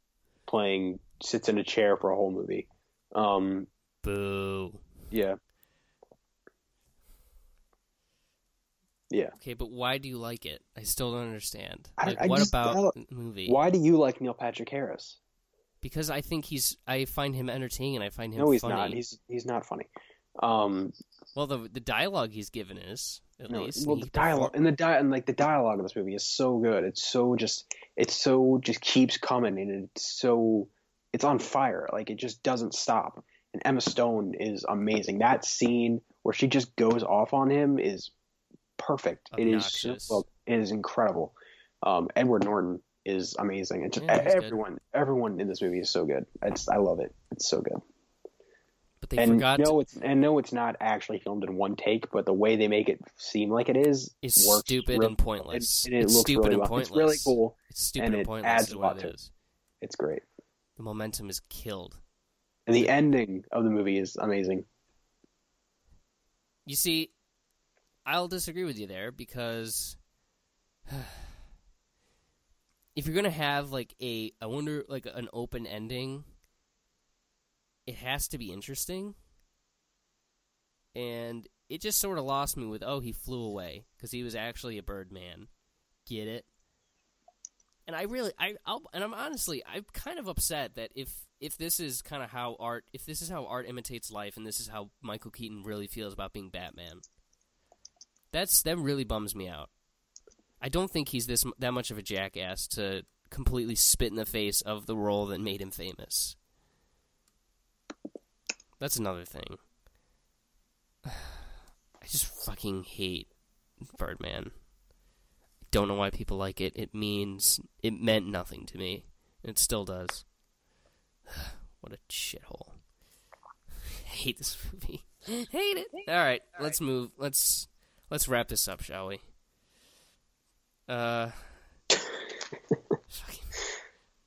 C: playing sits in a chair for a whole movie. Um,
B: Boo.
C: yeah, yeah.
B: Okay, but why do you like it? I still don't understand. Like,
C: I
B: what
C: just-
B: about the movie?
C: Why do you like Neil Patrick Harris?
B: Because I think he's. I find him entertaining. and I find him.
C: No, he's
B: funny.
C: not. He's he's not funny. Um,
B: well, the the dialogue he's given is at
C: no,
B: least.
C: well, the dialogue and the di- and like the dialogue of this movie is so good. It's so just it's so just keeps coming and it's so it's on fire. Like it just doesn't stop. And Emma Stone is amazing. That scene where she just goes off on him is perfect. It is so, well, it is incredible. Um, Edward Norton is amazing. And just
B: Yeah, he's good.
C: everyone everyone in this movie is so good. I just I love it. It's so good.
B: But they
C: and
B: forgot.
C: no, it's and no, it's not actually filmed in one take, but the way they make it seem like it is
B: It's
C: works
B: stupid
C: really
B: and pointless.
C: And, and it
B: It's
C: looks
B: stupid
C: really
B: and
C: well.
B: pointless.
C: It's really cool.
B: It's stupid
C: and
B: and
C: it
B: pointless.
C: adds
B: is what it
C: to it.
B: is.
C: It's great,
B: The momentum is killed.
C: and the ending of the movie is amazing.
B: You see, I'll disagree with you there because [SIGHS] if you're gonna have like a, I wonder, like an open ending, it has to be interesting. And it just sort of lost me with, oh, he flew away because he was actually a Birdman. Get it? And I really, I, I'll, and I'm honestly, I'm kind of upset that if if this is kind of how art, if this is how art imitates life, and this is how Michael Keaton really feels about being Batman, that's that really bums me out. I don't think he's this that much of a jackass to completely spit in the face of the role that made him famous. That's another thing. [SIGHS] I just fucking hate Birdman. Don't know why people like it. It means it meant nothing to me. It still does. [SIGHS] what a shithole. I [LAUGHS] hate this movie. [LAUGHS] hate it. All right, let's move. Let's let's wrap this up, shall we? Uh, [LAUGHS] fucking,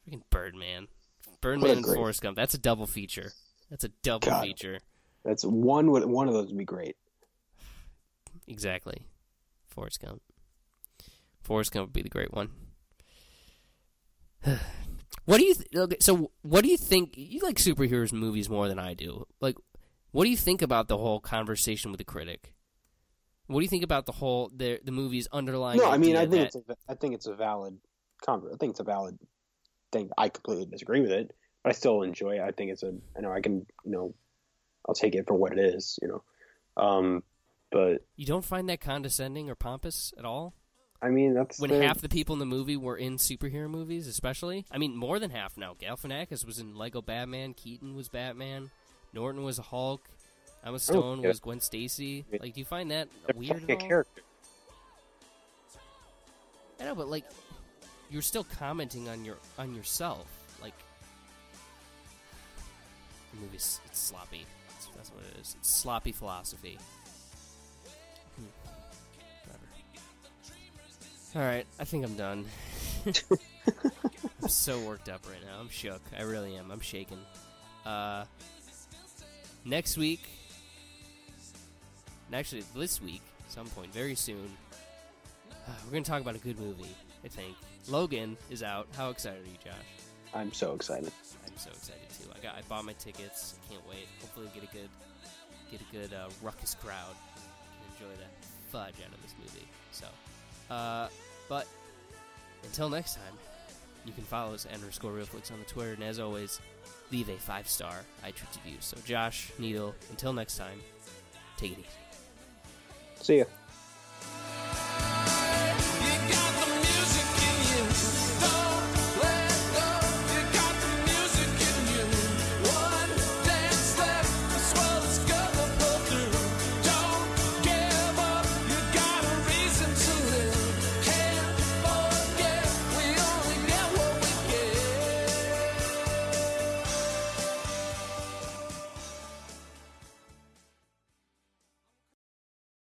B: freaking Birdman, Birdman and
C: great-
B: Forrest Gump. That's a double feature. That's a double
C: God.
B: feature.
C: That's one. would- One of those would be great.
B: Exactly. Forrest Gump. Forrest Gump would be the great one. [SIGHS] what do you th- okay, so what do you think you like superheroes movies more than I do? Like what do you think about the whole conversation with the critic? What do you think about the whole the the movie's underlying
C: No, I mean, I think
B: that-
C: it's a, I think it's a valid conver- I think it's a valid thing. I completely disagree with it, but I still enjoy it. I think it's a. I know I can. You know, I'll take it for what it is. You know, um, but
B: you don't find that condescending or pompous at all?
C: I mean that's
B: When
C: the-
B: half the people in the movie were in superhero movies, especially. I mean, more than half now. Galifianakis was in Lego Batman. Keaton was Batman. Norton was a Hulk. Emma Stone
C: yeah.
B: was Gwen Stacy. Like, do you find that
C: they're
B: weird at all?
C: character.
B: I know, but like, you're still commenting on your on yourself. The movie's it's sloppy. It's That's what it is. It's sloppy philosophy. Hmm. Whatever. All right, I think I'm done. [LAUGHS] I'm so worked up right now. I'm shook. I really am. I'm shaking. Uh, next week, and actually this week, some point very soon, [SIGHS] we're gonna talk about a good movie. I think Logan is out. How excited are you, Josh?
C: I'm so excited.
B: I'm so excited got I bought my tickets. Can't wait. Hopefully get a good get a good uh, ruckus crowd and enjoy the fudge out of this movie. So, uh, but until next time, you can follow us at underscore realflix on the Twitter, and as always, leave a five star iTunes review. So, Josh, Needle, until next time, take it easy.
C: See ya.